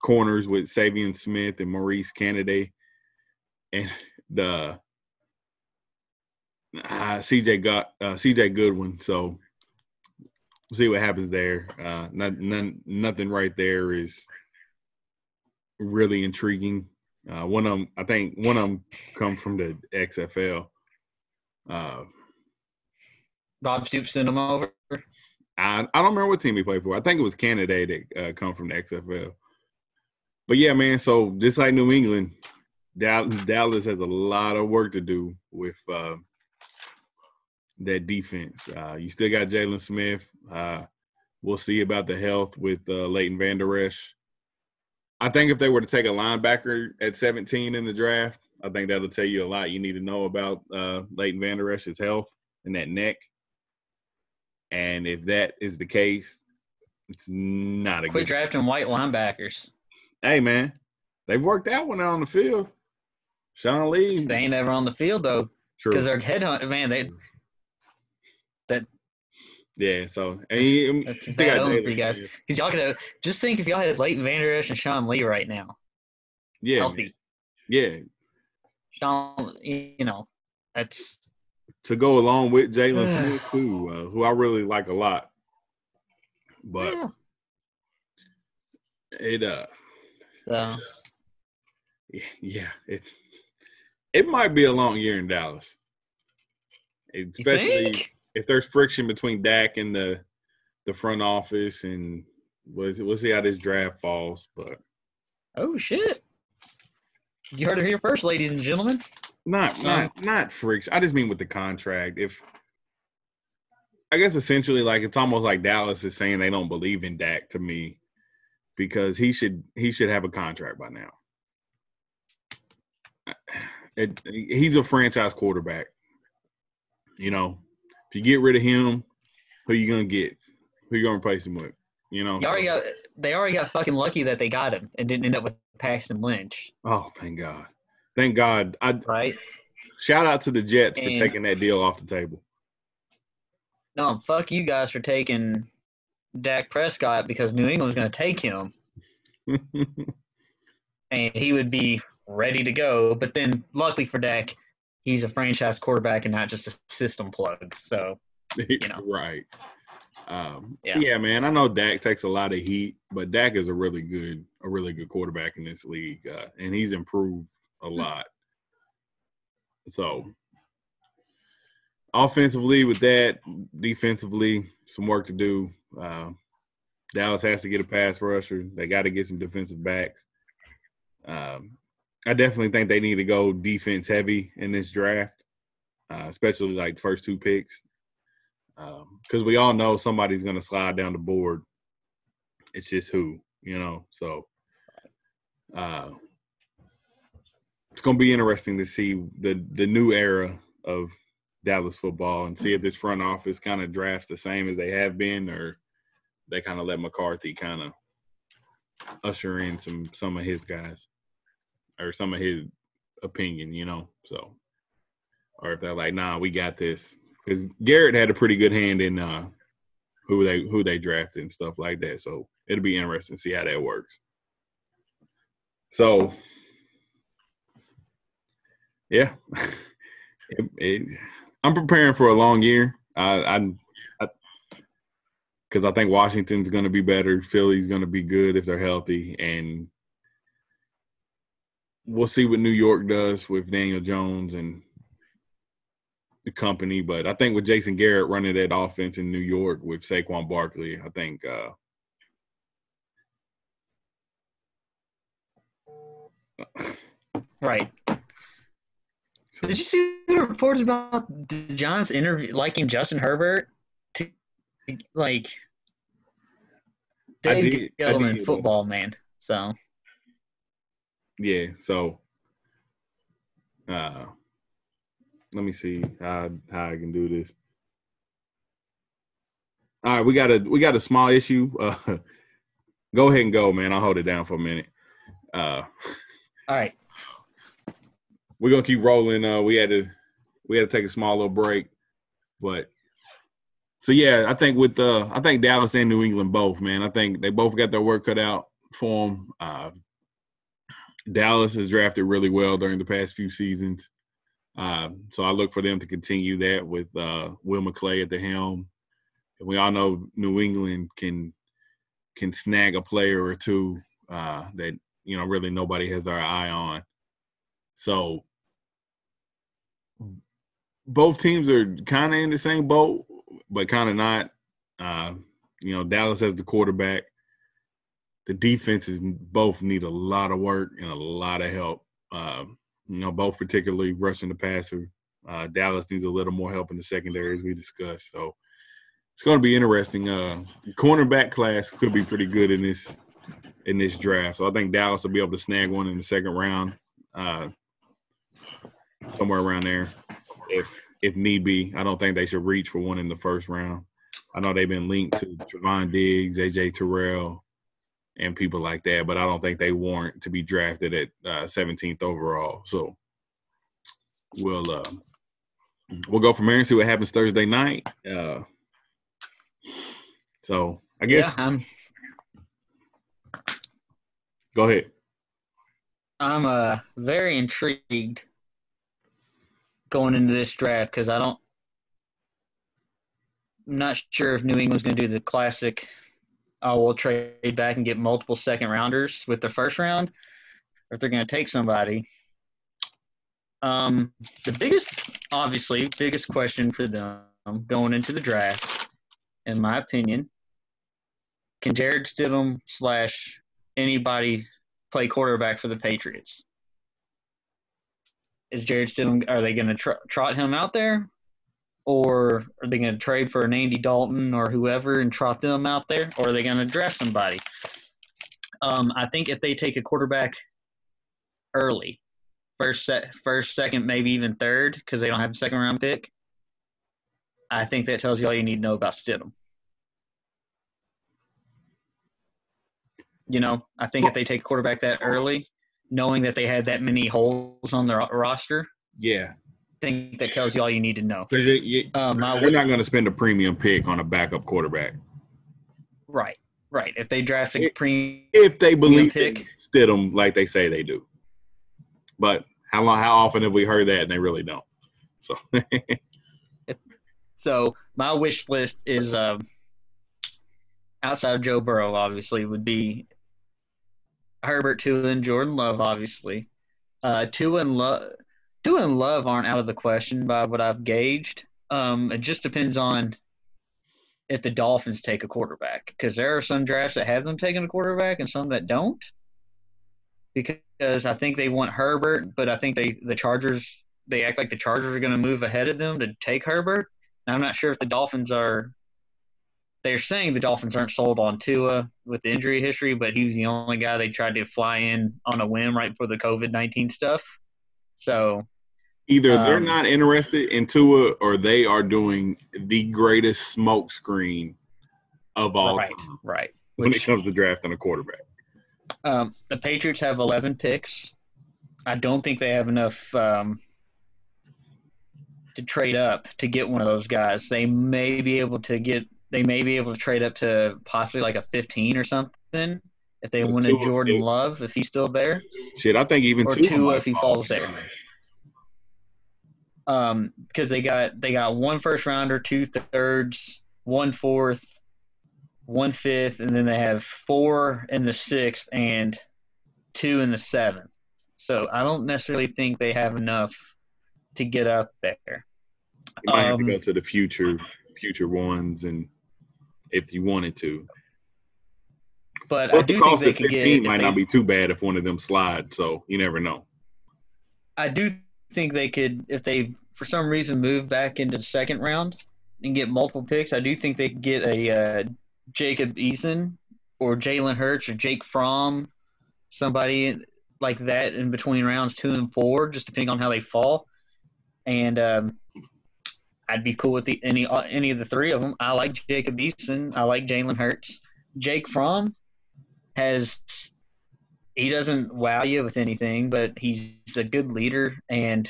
corners with Saivion Smith and Maurice Canady, and the uh, CJ got uh, CJ Goodwin. So we'll see what happens there. Uh, not, none, nothing right there is really intriguing. Uh, one of them, I think, one of them come from the XFL. Uh, Bob Stoops sent him over. I I don't remember what team he played for. I think it was Canada that uh, come from the XFL. But yeah, man. So just like New England, Dallas has a lot of work to do with uh, that defense. Uh, you still got Jaylon Smith. Uh, we'll see about the health with uh, Leighton Vander Esch. I think if they were to take a linebacker at 17 in the draft, I think that'll tell you a lot you need to know about uh, Leighton Vander Esch's health and that neck. And if that is the case, it's not a good Quit good drafting white linebackers. Hey man, they've worked that one out on the field. Sean Lee. They ain't ever on the field though, because they're headhunt. Man, they that yeah. So and he, that's bad omen for you guys because y'all could have just think if y'all had Leighton Vander Esch and Sean Lee right now. Yeah. Healthy. Yeah. Sean, you know, that's to go along with Jaylon Smith too, uh, who I really like a lot. But yeah. it uh so. <laughs> yeah, it's it might be a long year in Dallas. Especially if there's friction between Dak and the the front office and we'll, we'll see how this draft falls, but Oh shit. You heard it here first, ladies and gentlemen. Not not not freaks. I just mean with the contract. If I guess essentially like it's almost like Dallas is saying they don't believe in Dak to me because he should he should have a contract by now. <sighs> It, he's a franchise quarterback. You know, if you get rid of him, who you gonna get? Who you gonna replace him with? You know, you already so. got they already got fucking lucky that they got him and didn't end up with Paxton Lynch. Oh, thank God. Thank God. I right. Shout out to the Jets and, for taking that deal off the table. No, fuck you guys for taking Dak Prescott because New England was going to take him, <laughs> and he would be ready to go. But then, luckily for Dak, he's a franchise quarterback and not just a system plug. So, <laughs> you know, right. Um, yeah. So yeah, man. I know Dak takes a lot of heat, but Dak is a really good, a really good quarterback in this league, uh, and he's improved a lot. So, offensively, with that, defensively, some work to do. Uh, Dallas has to get a pass rusher. They got to get some defensive backs. Um, I definitely think they need to go defense heavy in this draft, uh, especially like first two picks because um, we all know somebody's going to slide down the board. It's just who, you know. So uh, it's going to be interesting to see the the new era of Dallas football and see if this front office kind of drafts the same as they have been, or they kind of let McCarthy kind of usher in some some of his guys or some of his opinion, you know. So, or if they're like, "Nah, we got this," because Garrett had a pretty good hand in uh, who they who they drafted and stuff like that. So it'll be interesting to see how that works. So yeah, it, it, I'm preparing for a long year. I, I because I, I think Washington's going to be better. Philly's going to be good if they're healthy, and we'll see what New York does with Daniel Jones and the company. But I think with Jason Garrett running that offense in New York with Saquon Barkley, I think uh, right. So, Did you see the reports about John's interview liking Justin Herbert? To, like Dave Gettleman football man. So yeah, so uh let me see how how I can do this. All right, we got a we got a small issue. Uh, <laughs> go ahead and go, man. I'll hold it down for a minute. Uh, <laughs> All right, we're gonna keep rolling. Uh, we had to we had to take a small little break, but so yeah, I think with uh, I think Dallas and New England both, man. I think they both got their work cut out for them. Uh, Dallas has drafted really well during the past few seasons. Uh, so I look for them to continue that with uh, Will McClay at the helm. And we all know New England can can snag a player or two uh, that you know really nobody has their eye on. So both teams are kind of in the same boat, but kind of not. Uh, you know, Dallas has the quarterback. The defenses both need a lot of work and a lot of help. Um, you know, both particularly rushing the passer. Uh, Dallas needs a little more help in the secondary, as we discussed. So it's going to be interesting. Uh, cornerback class could be pretty good in this in this draft. So I think Dallas will be able to snag one in the second round, uh, somewhere around there, if if need be. I don't think they should reach for one in the first round. I know they've been linked to Trevon Diggs, AJ Terrell, and people like that, but I don't think they warrant to be drafted at uh, 17th overall. So we'll uh, we'll go from there and see what happens Thursday night. Uh, so I guess Yeah, I'm go ahead. I'm uh very intrigued going into this draft because I don't. I'm not sure if New England's going to do the classic. Oh, we'll trade back and get multiple second rounders with the first round, or if they're going to take somebody. Um, the biggest, obviously, biggest question for them going into the draft, in my opinion, can Jarrett Stidham slash anybody play quarterback for the Patriots? Is Jarrett Stidham? Are they going to tr- trot him out there, or are they going to trade for an Andy Dalton or whoever and trot them out there, or are they going to draft somebody? Um, I think if they take a quarterback early, first, se- first, second, maybe even third, because they don't have a second round pick, I think that tells you all you need to know about Stidham. You know, I think if they take quarterback that early, knowing that they had that many holes on their roster, Yeah, I think that tells you all you need to know. you- Um, I they're not going to spend a premium pick on a backup quarterback right, right. If they draft a premium, if they believe pick. Stidham like they say they do. But how long? How often have we heard that and they really don't? So <laughs> so my wish list is um, outside of Joe Burrow, obviously, would be Herbert, Tua, and Jordan Love, obviously. Uh, Tua and Love, Tua and Love aren't out of the question by what I've gauged. Um, it just depends on if the Dolphins take a quarterback, because there are some drafts that have them taking a quarterback and some that don't. Because I think they want Herbert, but I think they the Chargers they act like the Chargers are going to move ahead of them to take Herbert. And I'm not sure if the Dolphins are. They're saying the Dolphins aren't sold on Tua with the injury history, but he was the only guy they tried to fly in on a whim right before the COVID 19 stuff. So, either they're Um, not interested in Tua or they are doing the greatest smokescreen of all right, time right. when it comes to drafting a quarterback. um, the Patriots have 11 picks. I don't think they have enough um, to trade up to get one of those guys. They may be able to get. They may be able to trade up to possibly like a 15 or something if they wanted Tua- Jordan Love if he's still there. Shit, I think even Or Tua might if he fall falls there. um because they got they got one first rounder, two thirds, one fourth, one fifth, and then they have four in the sixth and two in the seventh. So I don't necessarily think they have enough to get up there. You might have to Um, go to the future future ones and if you wanted to. But I do the think cost they of could get. 15 if might they- not be too bad if one of them slide, so you never know. I do think they could, if they for some reason move back into the second round and get multiple picks. I do think they could get a uh, Jacob Eason or Jalen Hurts or Jake Fromm, somebody like that in between rounds two and four, just depending on how they fall. And um, I'd be cool with the, any uh, any of the three of them. I like Jacob Eason. I like Jalen Hurts. Jake Fromm has he doesn't wow you with anything, but he's a good leader. And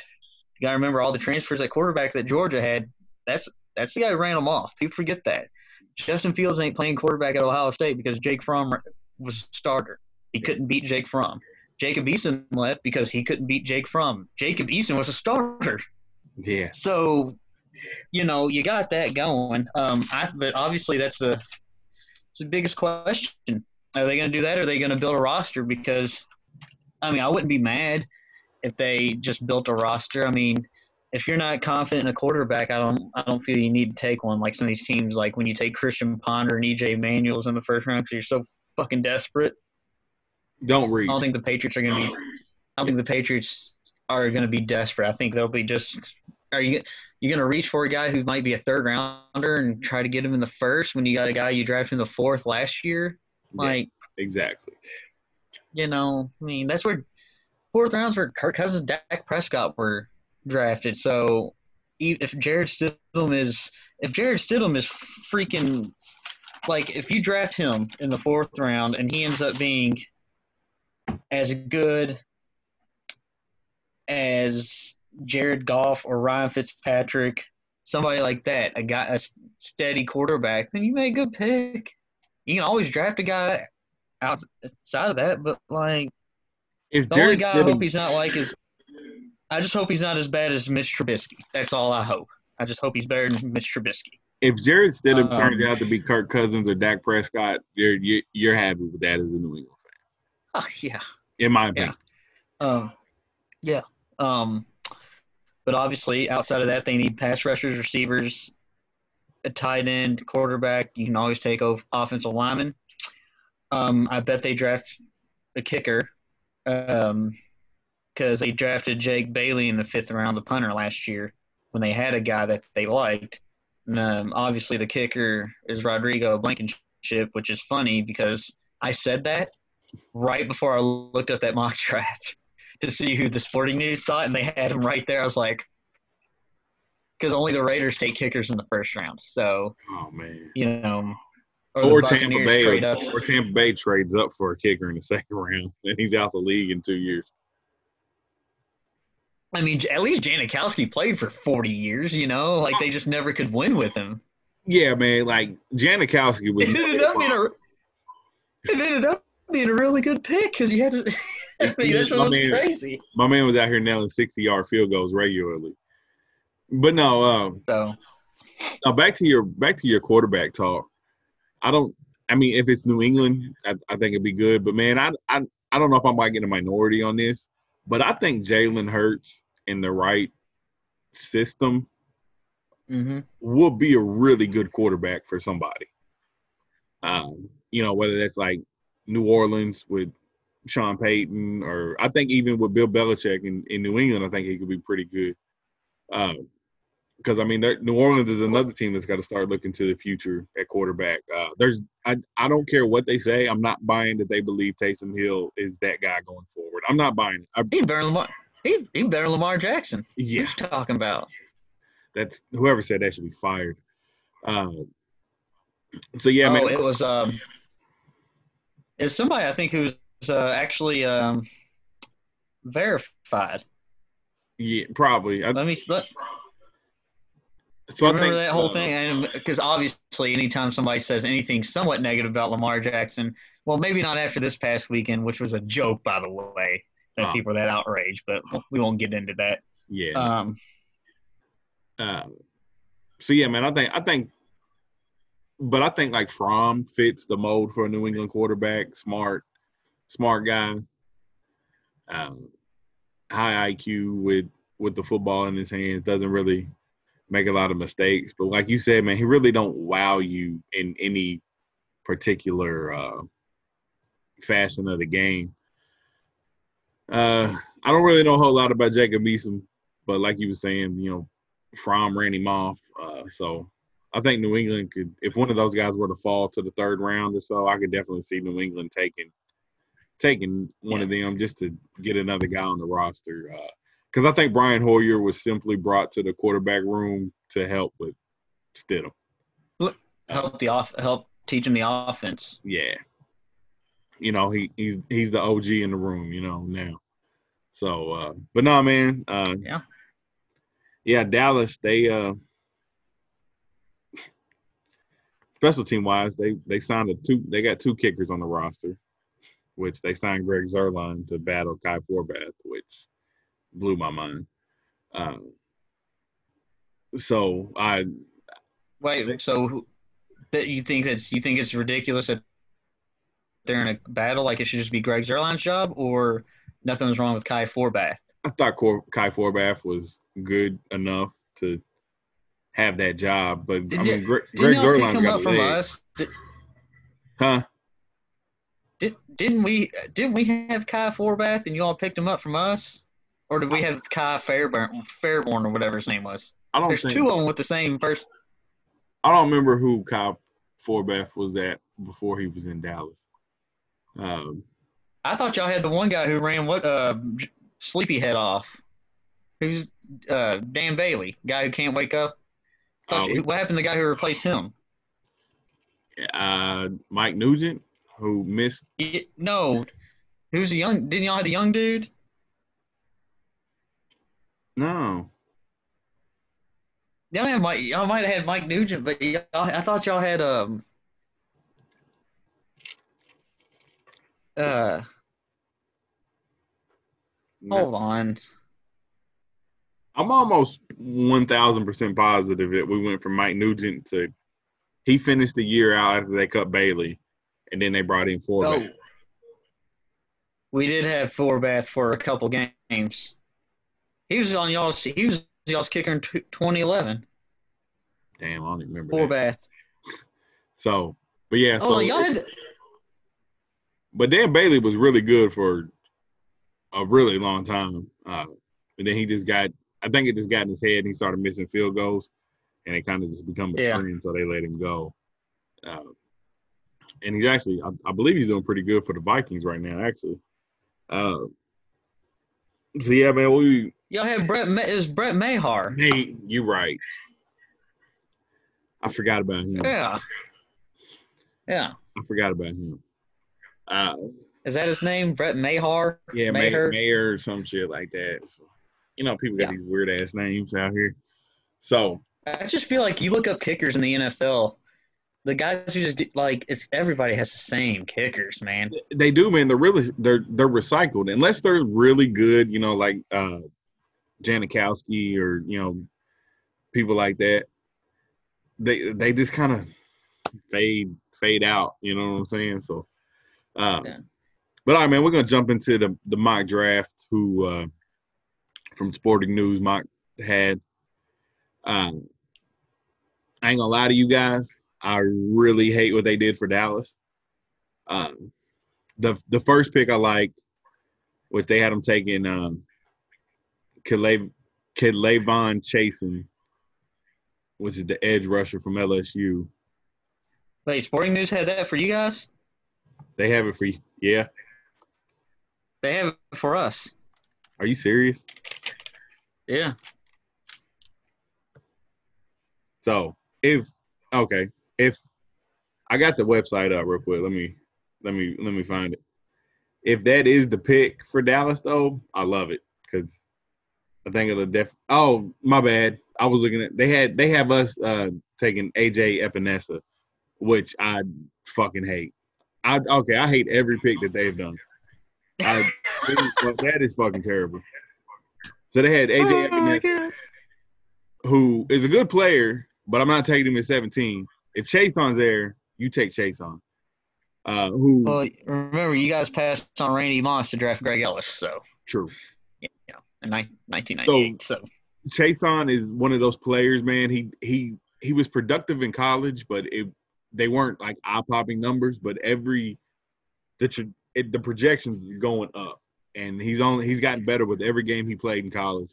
you got to remember all the transfers at quarterback that Georgia had. That's that's the guy who ran them off. People forget that. Justin Fields ain't playing quarterback at Ohio State because Jake Fromm was a starter. He couldn't beat Jake Fromm. Jacob Eason left because he couldn't beat Jake Fromm. Jacob Eason was a starter. Yeah. So, you know, you got that going. Um, I, but obviously that's the it's the biggest question. Are they going to do that? Or are they going to build a roster? Because, I mean, I wouldn't be mad if they just built a roster. I mean, if you're not confident in a quarterback, I don't I don't feel you need to take one like some of these teams. Like when you take Christian Ponder and EJ Manuels in the first round because you're so fucking desperate. Don't read. I don't think the Patriots are going to be. I don't think the Patriots are going to be desperate. I think they'll be just. Are you you going to reach for a guy who might be a third rounder and try to get him in the first when you got a guy you drafted in the fourth last year? Yeah, Like exactly. you know, I mean that's where fourth rounds where Kirk Cousins, Dak Prescott were drafted. So if Jarrett Stidham is if Jarrett Stidham is freaking like if you draft him in the fourth round and he ends up being as good as Jared Goff or Ryan Fitzpatrick, somebody like that, a guy, a steady quarterback, then you make a good pick. You can always draft a guy outside of that, but like If the only Jared guy I hope he's not like is, I just hope he's not as bad as Mitch Trubisky. That's all I hope. I just hope he's better than Mitch Trubisky. if Jarrett Stidham Um, turns out to be Kirk Cousins or Dak Prescott, you're you're, you're happy with that as a New England fan, Oh yeah. in my opinion. Um, yeah. Um, but obviously, outside of that, they need pass rushers, receivers, a tight end, quarterback. You can always take off offensive lineman. Um, I bet they draft a kicker because they drafted Jake Bailey in the fifth round, the punter last year, when they had a guy that they liked. And, um, obviously, the kicker is Rodrigo Blankenship, which is funny because I said that right before I looked up that <laughs> mock draft to see who the Sporting News thought, and they had him right there. I was like, because only the Raiders take kickers in the first round, so Oh man. you know, or, Tampa Bay, up. or Tampa Bay trades up for a kicker in the <laughs> second round, and he's out the league in two years. I mean, at least Janikowski played for forty years. You know, like they just never could win with him. Yeah, man. Like Janikowski was. <laughs> It ended up being a, <laughs> it ended up being a really good pick because you had to. I mean, that's I what was mean- crazy. my man was out here nailing sixty-yard field goals regularly. But no, um, So now back to your back to your quarterback talk. I don't. I mean, if it's New England, I, I think it'd be good. But man, I I I don't know if I might get a minority on this, but I think Jalen Hurts in the right system hmm will be a really good quarterback for somebody. Um, you know, whether that's like New Orleans with Sean Payton, or I think even with Bill Belichick in, in New England, I think he could be pretty good. Because I mean, New Orleans is another team that's got to start looking to the future at quarterback. Uh, there's, I, I don't care what they say. I'm not buying that they believe Taysom Hill is that guy going forward. I'm not buying it. I, he's better than Lamar. He, he's better than Lamar Jackson. yeah, talking about? that's whoever said that should be fired. Uh, so yeah, oh, man. it was um, it's somebody I think who's uh, actually um, verified. Yeah, probably. I, Let me let, so I remember think, that whole uh, thing, and because obviously, anytime somebody says anything somewhat negative about Lamar Jackson, well, maybe not after this past weekend, which was a joke, by the way, that Oh. people are that outraged, but we won't get into that. Yeah. Um, Uh, so yeah, man. I think I think, but I think like Fromm fits the mold for a New England quarterback. Smart, smart guy. Um, high IQ with with the football in his hands. Doesn't really make a lot of mistakes. But like you said, man, he really don't wow you in any particular uh, fashion of the game. Uh, I don't really know a whole lot about Jacob Eason, but like you were saying, you know, Fromm ran him off. Uh, so I think New England could, if one of those guys were to fall to the third round or so, I could definitely see New England taking taking one of them just to get another guy on the roster. Because I think Brian Hoyer was simply brought to the quarterback room to help with Stidham. help the off help teach him the offense. Yeah. You know, he he's he's the OG in the room, you know, now. So uh but no man, uh Yeah. Yeah, Dallas, they uh special team wise, they they signed a two they got two kickers on the roster, which they signed Greg Zuerlein to battle Kai Forbath, which blew my mind. Um so I Wait, so that you think that's you think it's ridiculous that they're in a battle? Like it should just be Greg Zuerlein's job, or nothing was wrong with Kai Forbath? I thought Cor- Kai Forbath was good enough to have that job, but I Didn't mean, Greg Zuerlein's him got up a from us? Did, huh? Did, didn't we? Didn't we have Kai Forbath and y'all picked him up from us, or did we have Kai Fairbairn, Fairbairn or whatever his name was? I don't There's think two of them with the same first. I don't remember who Kai Forbath was at before he was in Dallas. Um, I thought y'all had the one guy who ran what uh Sleepyhead off. Who's uh Dan Bailey, guy who can't wake up. Thought you- what happened to the guy who replaced him? Uh, Mike Nugent, who missed. Yeah, no, who's the young? Didn't y'all have the young dude? No. Y'all have Mike. Y'all might have had Mike Nugent, but y'all, I thought y'all had um. Uh, hold on. I'm almost one thousand percent positive that we went from Mike Nugent to he finished the year out after they cut Bailey, and then they brought in Forbath. Oh, we did have Forbath for a couple games. He was on y'all's. He was y'all's kicker in 2011. Damn, I don't remember. Forbath. <laughs> So, but yeah. Oh, so y'all had. But Dan Bailey was really good for a really long time, uh, and then he just got. I think it just got in his head, and he started missing field goals, and it kind of just become a yeah. trend, so they let him go. Uh, and he's actually, I, I, believe he's doing pretty good for the Vikings right now, actually. Uh, so yeah, man, we y'all have Brett. Is Brett Maher? Hey, you're right. I forgot about him. Yeah. Yeah. I forgot about him. Uh, Is that his name? Brett Maher? Yeah, Maher, Mayor, or some shit like that. So, you know, people got yeah. these weird ass names out here. So I just feel like you look up kickers in the NFL. The guys who just like it's everybody has the same kickers, man. They do, man. They're really they're they're recycled unless they're really good. You know, like uh Janikowski or you know people like that they they just kind of fade fade out. You know what I'm saying? So, uh, yeah. but all right, man, we're gonna jump into the the mock draft. Who uh, from Sporting News mock had. Um, I ain't gonna lie to you guys. I really hate what they did for Dallas. Um, the the first pick I like, which they had them taking um, K'Lavon Chaisson which is the edge rusher from LSU. Wait, Sporting News had that for you guys? They have it for you. Yeah. They have it for us. Are you serious? Yeah. So if okay, if I got the website up real quick, let me let me let me find it. If that is the pick for Dallas, though, I love it because I think it'll def. Oh, my bad. I was looking at they had they have us uh taking AJ Epenesa, which I fucking hate. I okay, I hate every pick that they've done. I, that is fucking terrible. So they had AJ oh Epenesa, who is a good player, but I'm not taking him at 17. If Chaisson's there, you take Chaisson. Uh, who? Well, remember you guys passed on Randy Moss to draft Greg Ellis, so true. Yeah, in 1998. So, so is one of those players, man. He he he was productive in college, but it they weren't like eye popping numbers. But every the it, the projections is going up, and he's only he's gotten better with every game he played in college.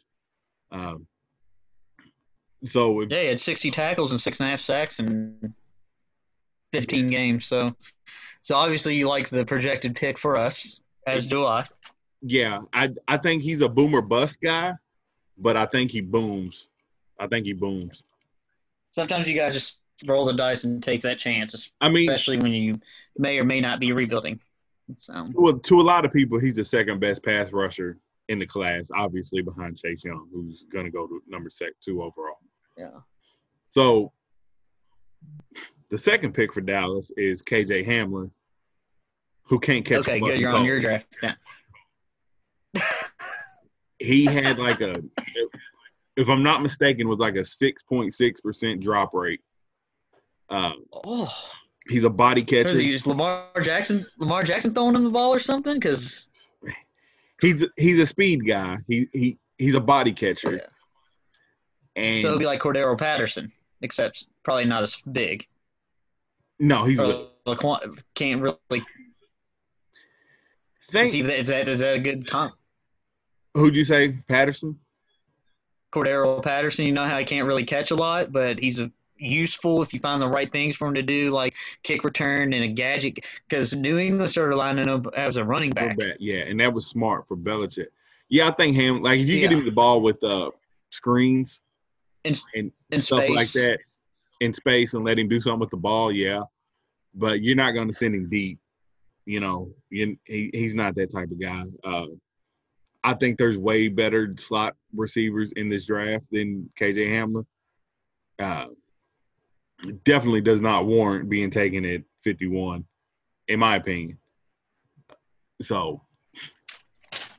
Um, so if, yeah, he had sixty tackles and six and a half sacks in fifteen games. So so obviously you like the projected pick for us, as do I. Yeah, I I think he's a boomer bust guy but I think he booms. I think he booms. Sometimes you guys just roll the dice and take that chance. I mean, especially when you may or may not be rebuilding. So, well, to a lot of people, he's the second best pass rusher in the class, obviously behind Chase Young, who's going to go to number two overall. Yeah. So the second pick for Dallas is KJ Hamler, who can't catch. Okay, good. You're on your draft. Yeah <laughs> he had like a, if I'm not mistaken, was like a six point six percent drop rate. Um, oh, he's a body catcher. Is Lamar Jackson? Lamar Jackson throwing him the ball or something? Because he's he's a speed guy. He he he's a body catcher. Yeah. And so it'll be like Cordarrelle Patterson, except probably not as big. No, he's or, can't really. Think, is, he, is, that, is that a good comp? Who'd you say, Patterson? Cordarrelle Patterson. You know how he can't really catch a lot, but he's a, useful if you find the right things for him to do, like kick return and a gadget. Because New England started lining up as a running back. Yeah, and that was smart for Belichick. Yeah, I think him. Like if you yeah. get him the ball with uh, screens in, and in stuff space. like that in space and let him do something with the ball, yeah. but you're not going to send him deep. You know, he, he's not that type of guy. Uh, I think there's way better slot receivers in this draft than KJ Hamler. Uh, definitely does not warrant being taken at 51, in my opinion. So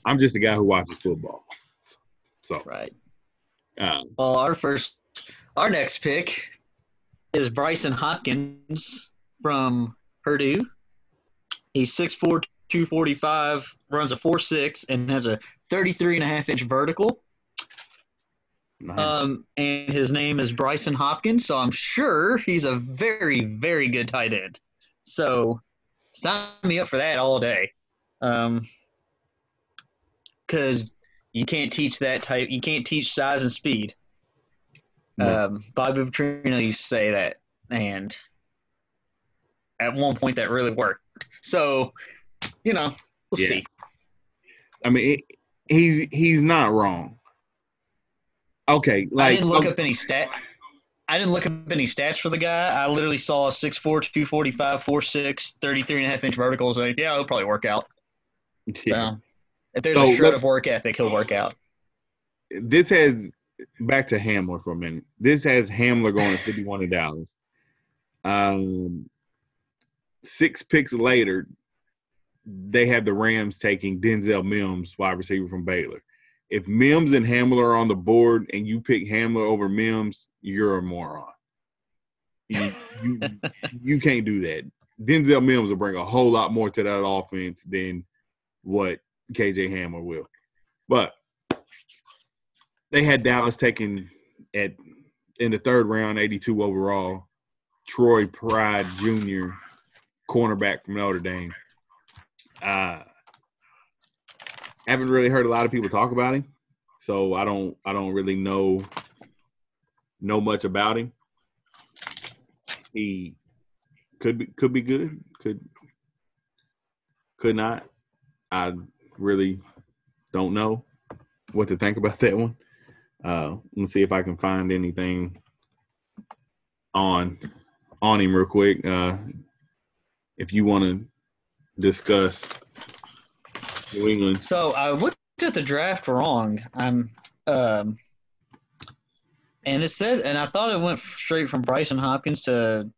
I'm just a guy who watches football. So right. Uh, well, our first, our next pick is Brycen Hopkins from Purdue. He's 6'4", 245, runs a 4'6", and has a 33 and a half inch vertical. Nice. Um, and his name is Brycen Hopkins, so I'm sure he's a very, very good tight end. So sign me up for that all day. Um, because you can't teach that type. You can't teach size and speed. No. Um, Bobby Petrino used to say that, and at one point that really worked. So, you know, we'll yeah. see. I mean, he's he's not wrong. Okay, like I didn't look okay. up any stat. I didn't look up any stats for the guy. I literally saw 6'4", 245, 4'6", 33 and a half inch verticals. Like, yeah, it'll probably work out. <laughs> Yeah. So, if there's so, a shred of work ethic, he'll work out. This has back to Hamler for a minute. This has Hamler going to 51 to Dallas. Um, six picks later, they have the Rams taking Denzel Mims, wide receiver from Baylor. If Mims and Hamler are on the board and you pick Hamler over Mims, you're a moron. You, you, <laughs> you can't do that. Denzel Mims will bring a whole lot more to that offense than what KJ Hamler will. But they had Dallas taken at in the third round, 82 overall, Troy Pride Jr., cornerback from Notre Dame. Uh, haven't really heard a lot of people talk about him, so I don't I don't really know know much about him. He could be could be good, could could not. I really don't know what to think about <laughs> that one. Uh, let me see if I can find anything on on him real quick. Uh, if you want to discuss New England. So I looked at the draft wrong. I'm um, and it said, and I thought it went straight from Brycen Hopkins to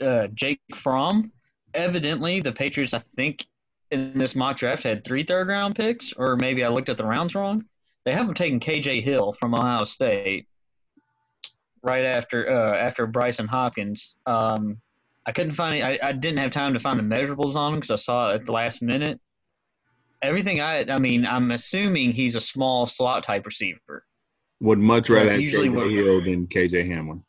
uh, Jake Fromm. Evidently, the Patriots, I think, in this mock draft had three third round picks, or maybe I looked at the rounds wrong. They haven't taken KJ Hill from Ohio State right after uh, after Brycen Hopkins. Um, I couldn't find I, I didn't have time to find the measurables on him because I saw it at the last minute. Everything I I mean I'm assuming he's a small slot type receiver. Would much rather have KJ Hill than KJ Hamler.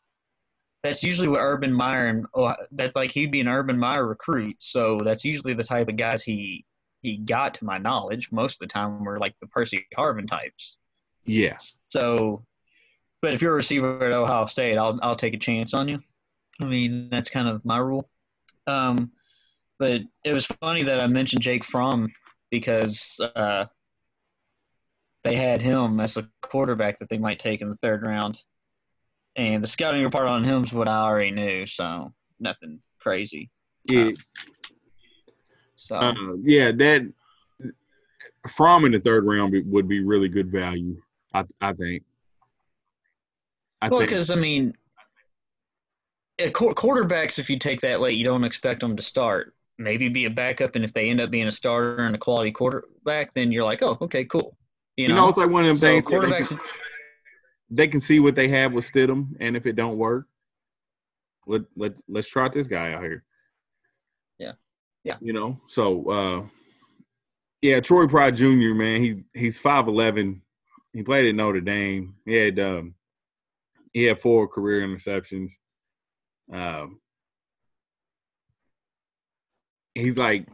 That's usually what Urban Meyer and oh, that's like he'd be an Urban Meyer recruit. So that's usually the type of guys he he got to my knowledge. Most of the time were like the Percy Harvin types. Yes. So, but if you're a receiver at Ohio State, I'll I'll take a chance on you. I mean, that's kind of my rule. Um, but it was funny that I mentioned Jake Fromm because uh, they had him as a quarterback that they might take in the third round. And the scouting report on him is what I already knew, so nothing crazy. Yeah. Um, so uh, yeah, that Fromm in the third round would be really good value. I I think. I well, because I mean, quarterbacks, if you take that late, you don't expect them to start. Maybe be a backup, and if they end up being a starter and a quality quarterback, then you're like, oh, okay, cool. You know, you know it's like one of them so things. Quarterbacks, they can, see what they have with Stidham, and if it don't work, let let let's try this guy out here. Yeah, yeah. You know, so uh yeah, Troy Pride Jr. Man, he he's five eleven. He played at Notre Dame. He had um, he had four career interceptions. Um, he's like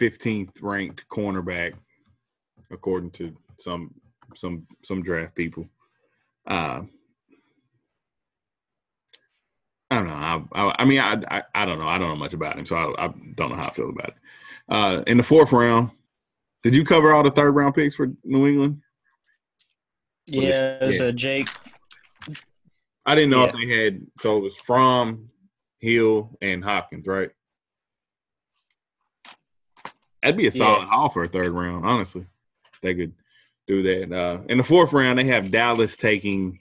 15th ranked cornerback according to some some some draft people. Uh, I don't know. I, I, I mean, I, I, I don't know. I don't know much about him, so I, I don't know how I feel about it. Uh, in the fourth round, did you cover all the third round picks for New England? Yeah, it was yeah. a Jake. I didn't know yeah. if they had. So it was Fromm Hill, and Hopkins, right? That'd be a solid yeah. haul for a third round, honestly. They could do that. Uh, in the fourth round, they have Dallas taking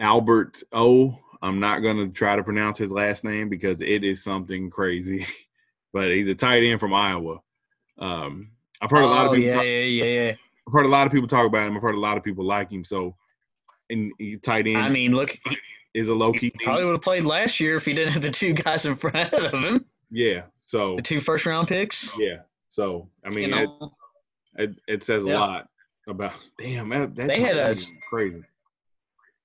Albert O. I'm not going to try to pronounce his last name because it is something crazy, <laughs> but he's a tight end from Iowa. Um, I've heard a lot of oh, people. Yeah, talk, yeah, yeah, yeah. I've heard a lot of people talk about him. I've heard a lot of people like him. So, and tight end. I mean, look, is a low key. Probably would have played last year if he didn't have the two guys in front of him. Yeah. So the two first round picks. Yeah. So I mean, you know, it, it, says yeah. a lot about. Damn, that, that they had a crazy.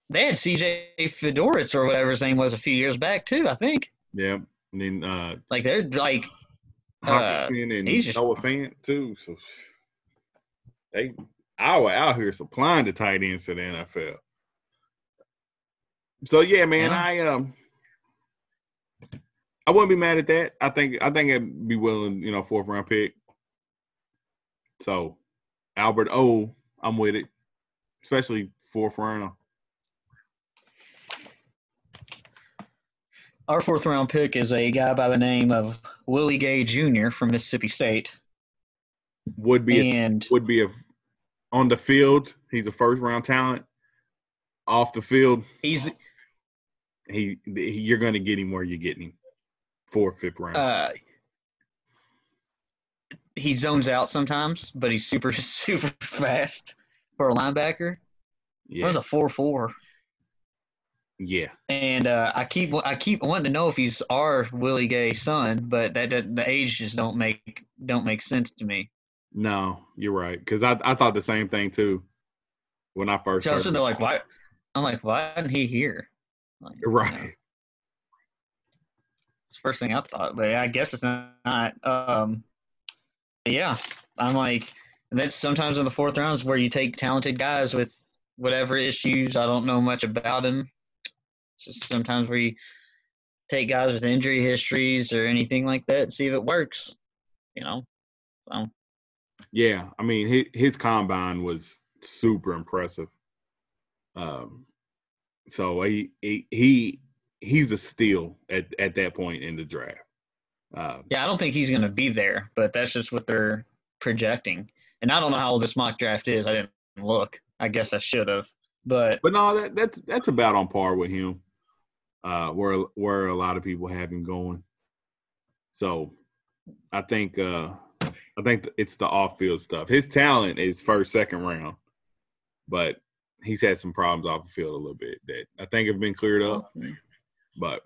They had C.J. Fiedorowicz or whatever his name was a few years back too. I think. Yeah, and then uh, like they're like uh, and he's just, Noah Fant too. So they I was out here supplying the tight ends to the NFL. So yeah, man, yeah. I um I wouldn't be mad at that. I think I think I'd be willing, you know, fourth round pick. So Albert O, I'm with it. Especially fourth round. Our fourth round pick is a guy by the name of Willie Gay Jr. from Mississippi State. Would be and a, would be a on the field. He's a first round talent. Off the field, he's he, you're going to get him where you're getting him, fourth, fifth round. Uh, he zones out sometimes, but he's super <laughs> super fast for a linebacker. Yeah, was a four four. Yeah, and uh, I keep I keep wanting to know if he's our Willie Gay son, but that, that the age just don't make don't make sense to me. No, you're right because I I thought the same thing too when I first. So, they're like, why? I'm like, why isn't he here? Like, right. You know, it's first thing I thought, but I guess it's not. Um, yeah, I'm like, that's sometimes in the fourth rounds where you take talented guys with whatever issues. I don't know much about them. It's just sometimes where you take guys with injury histories or anything like that see if it works. You know, so. Yeah, I mean, his, his combine was super impressive. Um, so he he, he he's a steal at, at that point in the draft. Um, yeah, I don't think he's going to be there, but that's just what they're projecting. And I don't know how old this mock draft is. I didn't look. I guess I should have. But but no, that, that's that's about on par with him. Uh, where where a lot of people have him going. So, I think uh, I think it's the off field stuff. His talent is first, second round, but he's had some problems off the field a little bit that I think have been cleared up. But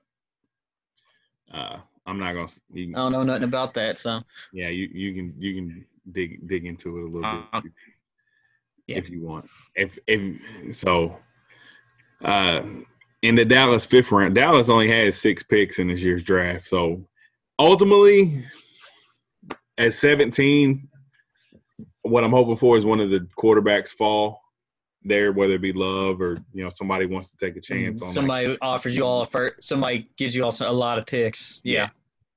uh, I'm not gonna. Can, I don't know nothing about that, so yeah, you you can you can dig dig into it a little uh, bit yeah. if you want. If if so, uh, in the Dallas fifth round, Dallas only has six picks in this year's draft, so ultimately, at 17, what I'm hoping for is one of the quarterbacks fall there, whether it be love or you know somebody wants to take a chance on. Somebody like, offers you all a first. Somebody gives you also a lot of picks. Yeah. yeah.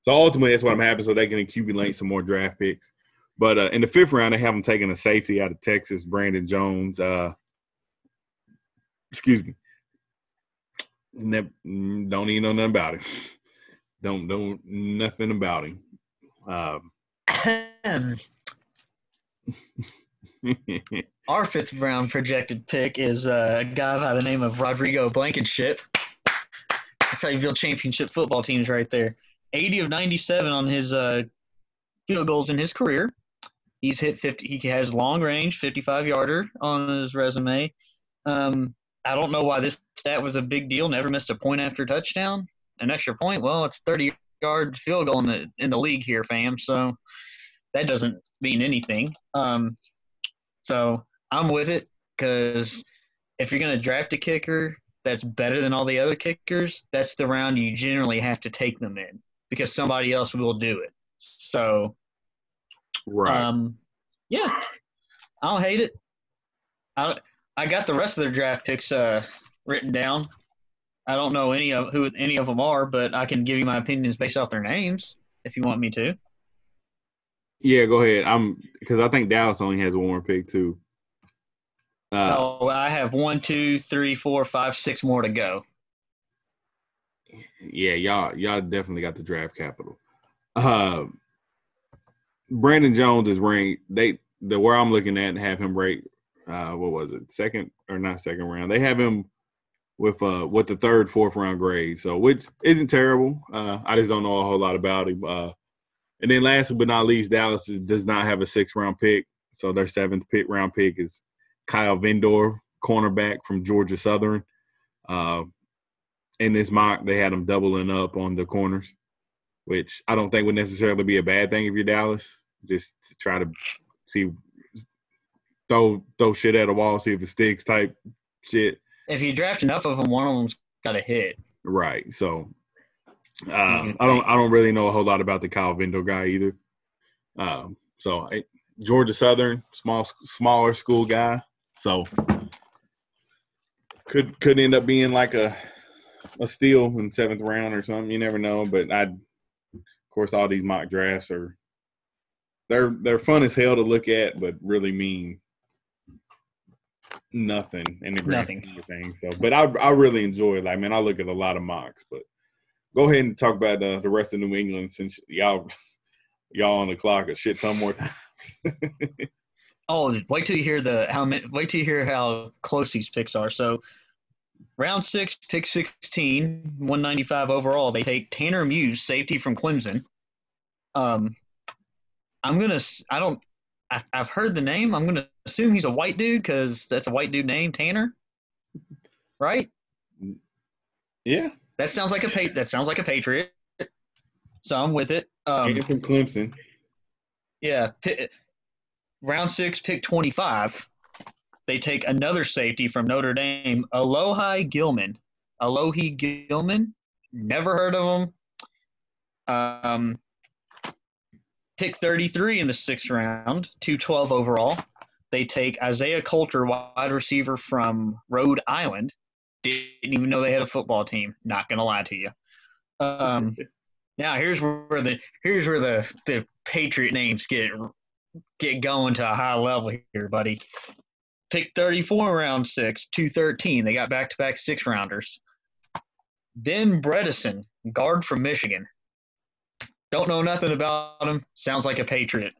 So ultimately, that's what I'm having, so they can accumulate some more draft picks. But uh, in the fifth round, they have them taking a safety out of Texas, Brandon Jones. Uh, excuse me. Ne- don't even know nothing about him. <laughs> don't know nothing about him. Um, <laughs> <laughs> Our fifth round projected pick is uh, a guy by the name of Rodrigo Blankenship. That's how you build championship football teams right there. 80 of 97 on his uh, field goals in his career. He's hit 50. He has long range, 55 yarder on his resume. Um, I don't know why this stat was a big deal. Never missed a point after touchdown. An extra point. Well, it's 30 yard field goal in the in the league here, fam. So that doesn't mean anything. Um, so I'm with it because if you're going to draft a kicker that's better than all the other kickers, that's the round you generally have to take them in because somebody else will do it. So, right. Um, yeah, I don't hate it. I I got the rest of their draft picks uh, written down. I don't know any of who any of them are, but I can give you my opinions based off their names if you want me to. Yeah, go ahead. I'm because I think Dallas only has one more pick too. Uh, oh, I have one, two, three, four, five, six more to go. Yeah, y'all y'all definitely got the draft capital. Uh, Brandon Jones is ranked. They the where I'm looking at have him rate. Uh, what was it? Second or not second round? They have him with uh with the third, fourth round grade. So which isn't terrible. Uh, I just don't know a whole lot about him. Uh, and then last but not least, Dallas is, does not have a sixth round pick. So their seventh pick round pick is Kyle Vindor, cornerback from Georgia Southern. Uh, in this mock, they had him doubling up on the corners, which I don't think would necessarily be a bad thing if you're Dallas. Just to try to see throw throw shit at a wall, see if it sticks type shit. If you draft enough of them, one of them's got to hit. Right. So uh, I don't I don't really know a whole lot about the Kyle Vindor guy either. Um, so I, Georgia Southern, small smaller school guy. So could could end up being like a a steal in seventh round or something. You never know. But I, of course, all these mock drafts are they're they're fun as hell to look at, but really mean nothing in the grand Nothing. of things. So, but I I really enjoy it. Like, man, I look at a lot of mocks. But go ahead and talk about uh, the rest of New England since y'all <laughs> y'all on the clock a shit ton more times. <laughs> Oh, wait till you hear the how many, wait till you hear how close these picks are. So, round six, pick 16, 195 overall. They take Tanner Muse, safety from Clemson. Um, I'm gonna. I don't. I, I've heard the name. I'm gonna assume he's a white dude because that's a white dude name, Tanner. Right? yeah, That sounds like a pa- That sounds like a patriot. So I'm with it. Um, from Clemson. Yeah. Round six, pick 25. They take another safety from Notre Dame, Alohi Gilman. Alohi Gilman. Never heard of him. Um, pick 33 in the sixth round, 212 overall. They take Isaiah Coulter, wide receiver from Rhode Island. Didn't even know they had a football team. Not gonna lie to you. Um, now here's where the here's where the the Patriot names get get going to a high level here, buddy. Pick 34 round six, 213. They got back to back six rounders. Ben Bredeson, guard from Michigan. Don't know nothing about him. Sounds like a Patriot.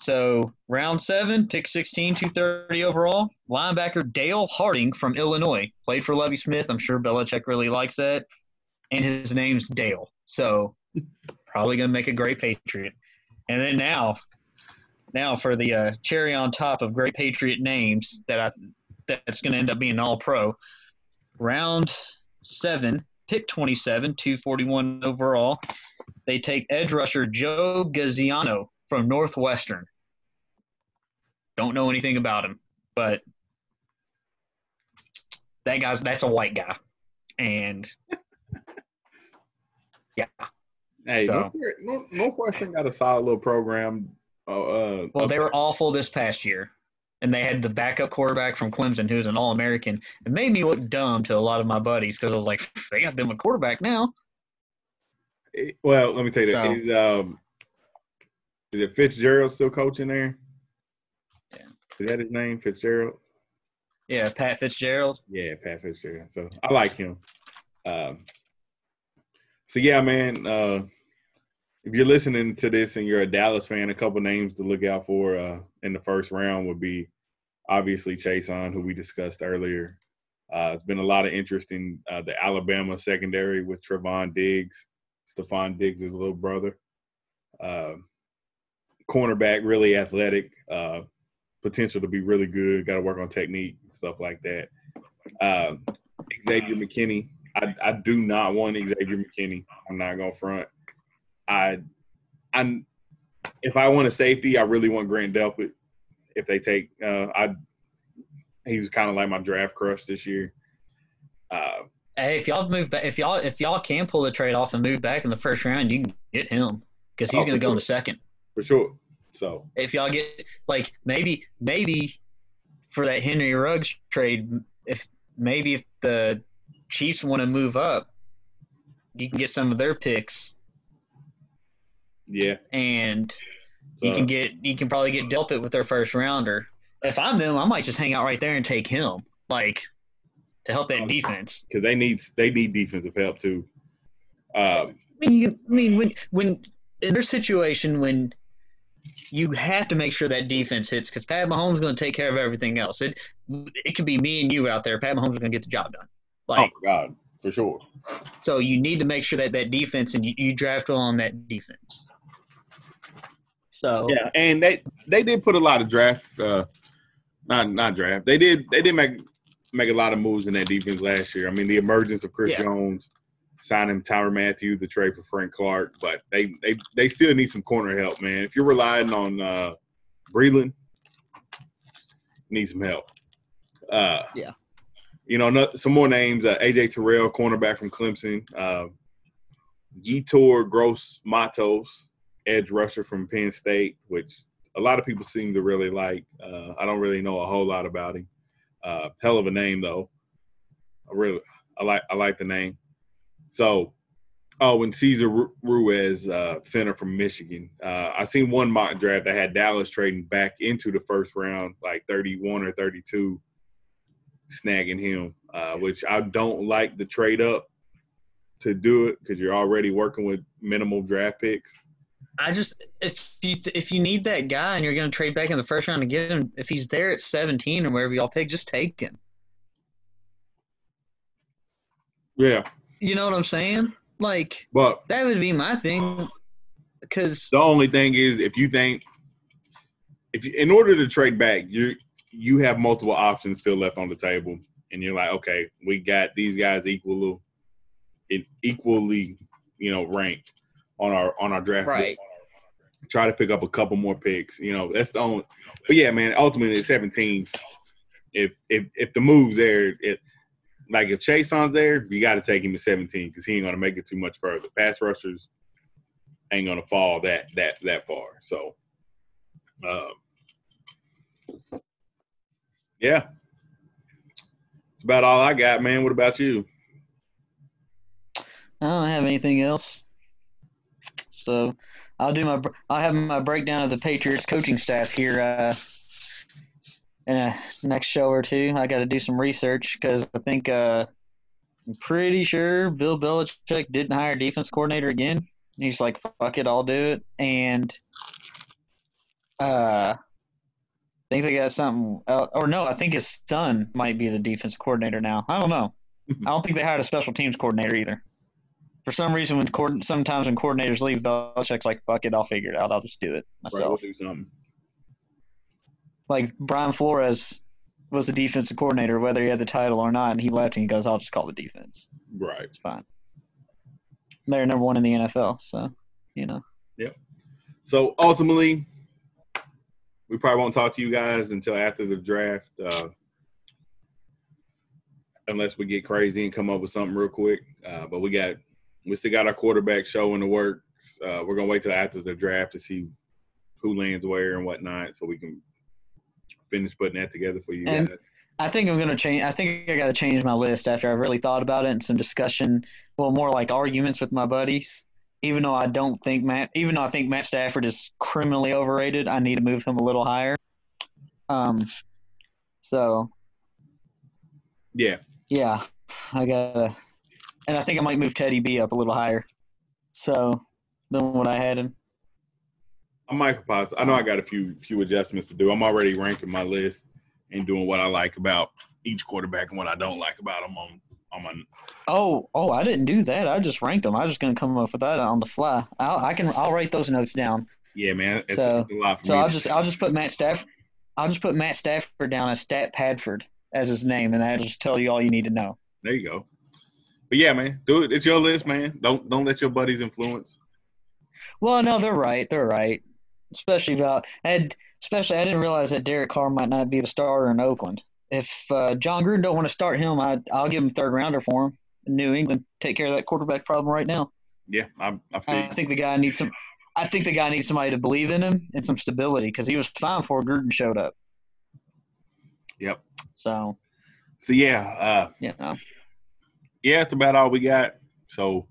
So round seven, pick 16, 230 overall. Linebacker Dale Harding from Illinois. Played for Lovie Smith. I'm sure Belichick really likes that. And his name's Dale. So probably going to make a great Patriot. And then now, now for the uh, cherry on top of great Patriot names that I that's going to end up being all pro. Round seven, pick 27, 241 overall. They take edge rusher Joe Gaziano from Northwestern. Don't know anything about him, but that guy's that's a white guy, and <laughs> yeah. Hey, So- North- North- Northwestern got a solid little program. Uh, uh, Well, they were awful this past year, and they had the backup quarterback from Clemson, who's an All-American. It made me look dumb to a lot of my buddies because I was like, they got them a quarterback now. well, let me tell you. So- Is um, is it Fitzgerald still coaching there? Yeah. Is that his name, Fitzgerald? Yeah, Pat Fitzgerald. Yeah, Pat Fitzgerald. So I like him. Um, so yeah, man. Uh, if you're listening to this and you're a Dallas fan, a couple names to look out for uh, in the first round would be obviously Chaisson, who we discussed earlier. Uh, it's been a lot of interest in uh, the Alabama secondary with Trevon Diggs, Stefon Diggs' little brother. Uh, cornerback, really athletic, uh, potential to be really good. Got to work on technique, stuff like that. Uh, Xavier McKinney. I, I do not want Xavier McKinney. I'm not going to front. I, I'm, if I want a safety, I really want Grant Delpit. If they take, uh, I, he's kind of like my draft crush this year. Uh, Hey, if y'all move back, if y'all if y'all can pull the trade off and move back in the first round, you can get him because he's Oh, going to go in the second. for sure. So If y'all get like maybe maybe for that Henry Ruggs trade, if maybe if the Chiefs want to move up, you can get some of their picks yeah, and you Uh, can get you can probably get Delpit with their first rounder. If I'm them, I might just hang out right there and take him, like to help that defense. because they need they need defensive help too. Um, I mean, you, I mean, when when in their situation when you have to make sure that defense hits because Pat Mahomes is going to take care of everything else. It it could be me and you out there. Pat Mahomes is going to get the job done. Like, oh god, for sure. So you need to make sure that that defense and you, you draft well on that defense. So yeah, and they they did put a lot of draft, uh, not not draft. They did they did make make a lot of moves in that defense last year. I mean, the emergence of Chris yeah. Jones, signing Tyrann Mathieu, the trade for Frank Clark, but they they they still need some corner help, man. If you're relying on uh, Breeland, need some help. Uh, yeah. You know, some more names: uh, AJ Terrell, cornerback from Clemson; uh, Yetur Gross Matos, edge rusher from Penn State, which a lot of people seem to really like. Uh, I don't really know a whole lot about him. Uh, hell of a name though. I really, I like, I like the name. So, oh, and Cesar Ruiz, uh, center from Michigan. Uh, I seen one mock draft that had Dallas trading back into the first round, like 31 or 32, snagging him, uh, which I don't like the trade up to do it because you're already working with minimal draft picks. I just if you if you need that guy and you're going to trade back in the first round to get him, if he's there at 17 or wherever y'all pick, just take him. Yeah. You know what I'm saying? Like, but that would be my thing. Because the only thing is, if you think, if you, in order to trade back, you you have multiple options still left on the table, and you're like, okay, we got these guys equal, equally, you know, ranked on our on our draft. Right. Try to pick up a couple more picks. You know, that's the only. But yeah, man, ultimately, 17. If if if the move's there, it like if Chaisson's there, you got to take him to 17 because he ain't gonna make it too much further. Pass rushers ain't gonna fall that that that far. So, um, yeah, it's about all I got, man. What about you? I don't have anything else. So I'll do my I'll have my breakdown of the Patriots coaching staff here uh, in a next show or two. I got to do some research because I think uh, I'm pretty sure Bill Belichick didn't hire defense coordinator again. He's like, "Fuck it, I'll do it." And uh, I think they got something. Else. Or no, I think his son might be the defense coordinator now. I don't know. I don't think they hired a special teams coordinator either. For some reason, when sometimes when coordinators leave, Belichick's like, "Fuck it, I'll figure it out. I'll just do it myself." Right, we'll do something like Brian Flores was the defensive coordinator, whether he had the title or not, and he left and he goes, I'll just call the defense. Right. It's fine. They're number one in the NFL, so you know. Yep. So ultimately, we probably won't talk to you guys until after the draft, uh, unless we get crazy and come up with something real quick. Uh, but we got we still got our quarterback show in the works. Uh, we're gonna wait till after the draft to see who lands where and whatnot, so we can finish putting that together for you and guys. I think I'm gonna change. I think I got to change my list after I've really thought about it and some discussion. Well, more like arguments with my buddies. Even though I don't think Matt, even though I think Matt Stafford is criminally overrated, I need to move him a little higher. Um, so yeah, yeah, I gotta, and I think I might move Teddy B up a little higher. So than what I had him. I'm Michael Potts. I know I got a few few adjustments to do. I'm already ranking my list and doing what I like about each quarterback and what I don't like about them on on my. Oh, oh! I didn't do that. I just ranked them. I was just gonna come up with that on the fly. I'll, I can. I'll write those notes down. Yeah, man. It's, so, it's so I'll just I'll just put Matt Stafford. I'll just put Matt Stafford down as Stat Padford as his name, and that'll just tell you all you need to know. There you go. But yeah, man, do it. It's your list, man. Don't don't let your buddies influence. Well, no, they're right. They're right especially about and especially I didn't realize that Derek Carr might not be the starter in Oakland. If uh, Jon Gruden don't want to start him, I I'll give him third rounder for him. New England take care of that quarterback problem right now. Yeah, I I, I think the guy needs some. I think the guy needs somebody to believe in him and some stability because he was fine before Gruden showed up. Yep. So. So yeah. Uh, yeah. Yeah, it's about all we got. So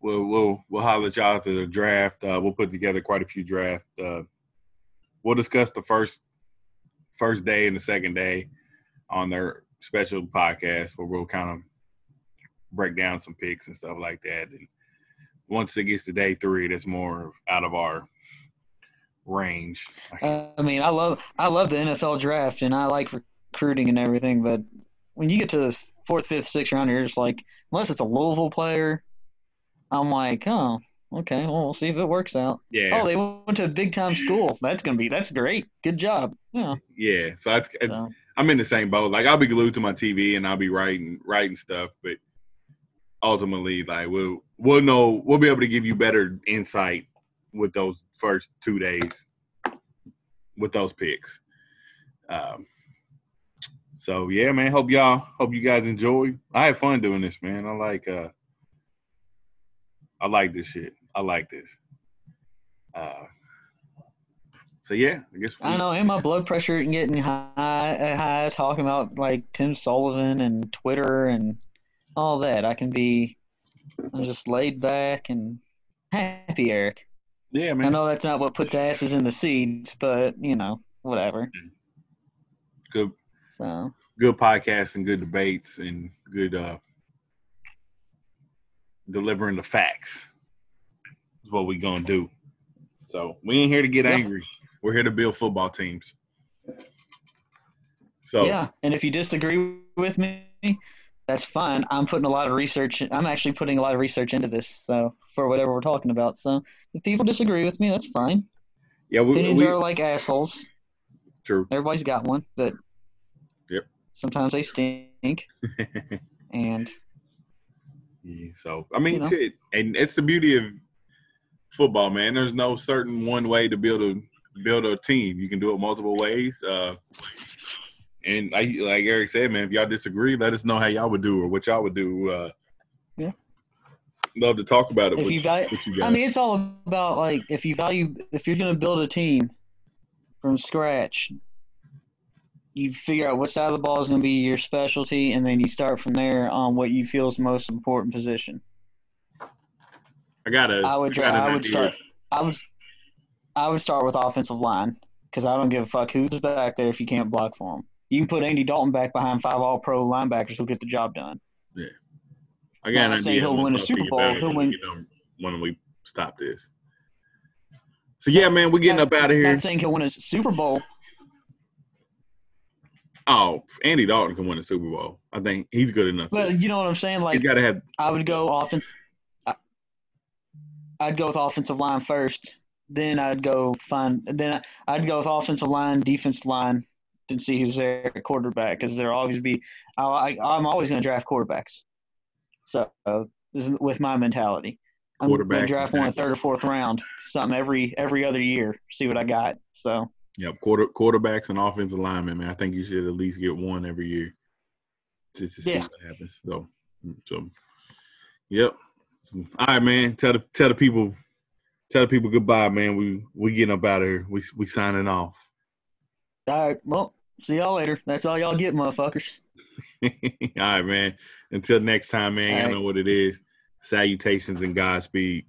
we'll we'll we'll holler at y'all after the draft. Uh, we'll put together quite a few draft. Uh, we'll discuss the first first day and the second day on their special podcast where we'll kind of break down some picks and stuff like that. And once it gets to day three, that's more out of our range. Uh, I mean, I love I love the NFL draft and I like recruiting and everything, but when you get to the fourth, fifth, sixth round, you're just like, unless it's a Louisville player, I'm like, oh, okay, well, we'll see if it works out. Yeah. Oh, they went to a big time school. That's gonna be that's great. Good job. Yeah. Yeah. So, it's, so. I'm in the same boat. Like I'll be glued to my TV and I'll be writing writing stuff, but ultimately, like we'll we'll know we'll be able to give you better insight with those first two days with those picks. Um, so yeah, man. Hope y'all hope you guys enjoy. I had fun doing this, man. I like uh I like this shit. I like this. Uh so yeah, I guess we, I don't know. And my blood pressure getting high, high talking about like Tim Sullivan and Twitter and all that. I can be I'm just laid back and happy, Eric. Yeah, man. I know that's not what puts asses in the seats, but you know, whatever. Good. So good podcasts and good debates and good uh delivering the facts is what we gonna do. So we ain't here to get yeah. angry. We're here to build football teams. So yeah, and if you disagree with me, that's fine. I'm putting a lot of research. I'm actually putting a lot of research into this. So for whatever we're talking about. So if people disagree with me, that's fine. Yeah, we, opinions we, are like assholes. True. Everybody's got one, but. Sometimes they stink. <laughs> and yeah, so I mean, you know. shit, and it's the beauty of football, man. There's no certain one way to build a build a team. You can do it multiple ways. Uh, and like like Eric said, man, if y'all disagree, let us know how y'all would do or what y'all would do. Uh, yeah, love to talk about it. If you value, you I mean, it's all about like if you value if you're going to build a team from scratch, you figure out what side of the ball is going to be your specialty, and then you start from there on what you feel is the most important position. I got it. I would. I, I would start. I would. I would start with offensive line because I don't give a fuck who's back there if you can't block for them. You can put Andy Dalton back behind five All Pro linebackers who'll get the job done. Yeah. Again, I say he'll win a Super Bowl. He'll win. When we stop this. So yeah, man, we're getting up out of here. Not saying he'll win a Super Bowl. Oh, Andy Dalton can win a Super Bowl. I think he's good enough. But you know what I'm saying? Like he's got to have. I would go offense. I, I'd go with offensive line first. Then I'd go find. Then I'd go with offensive line, defense line, and see who's there at quarterback because there'll always be. I, am always going to draft quarterbacks. So uh, this is with my mentality. I'm going to draft one a third or fourth round, something every every other year. See what I got. So. Yep, quarter quarterbacks and offensive linemen, man. I think you should at least get one every year, just to see yeah. what happens. So, so, yep. All right, man. Tell the tell the people, tell the people goodbye, man. We we getting up out of here. We we signing off. All right. Well, see y'all later. That's all y'all get, motherfuckers. <laughs> all right, man. Until next time, man. All y'all right. know what it is. Salutations and Godspeed.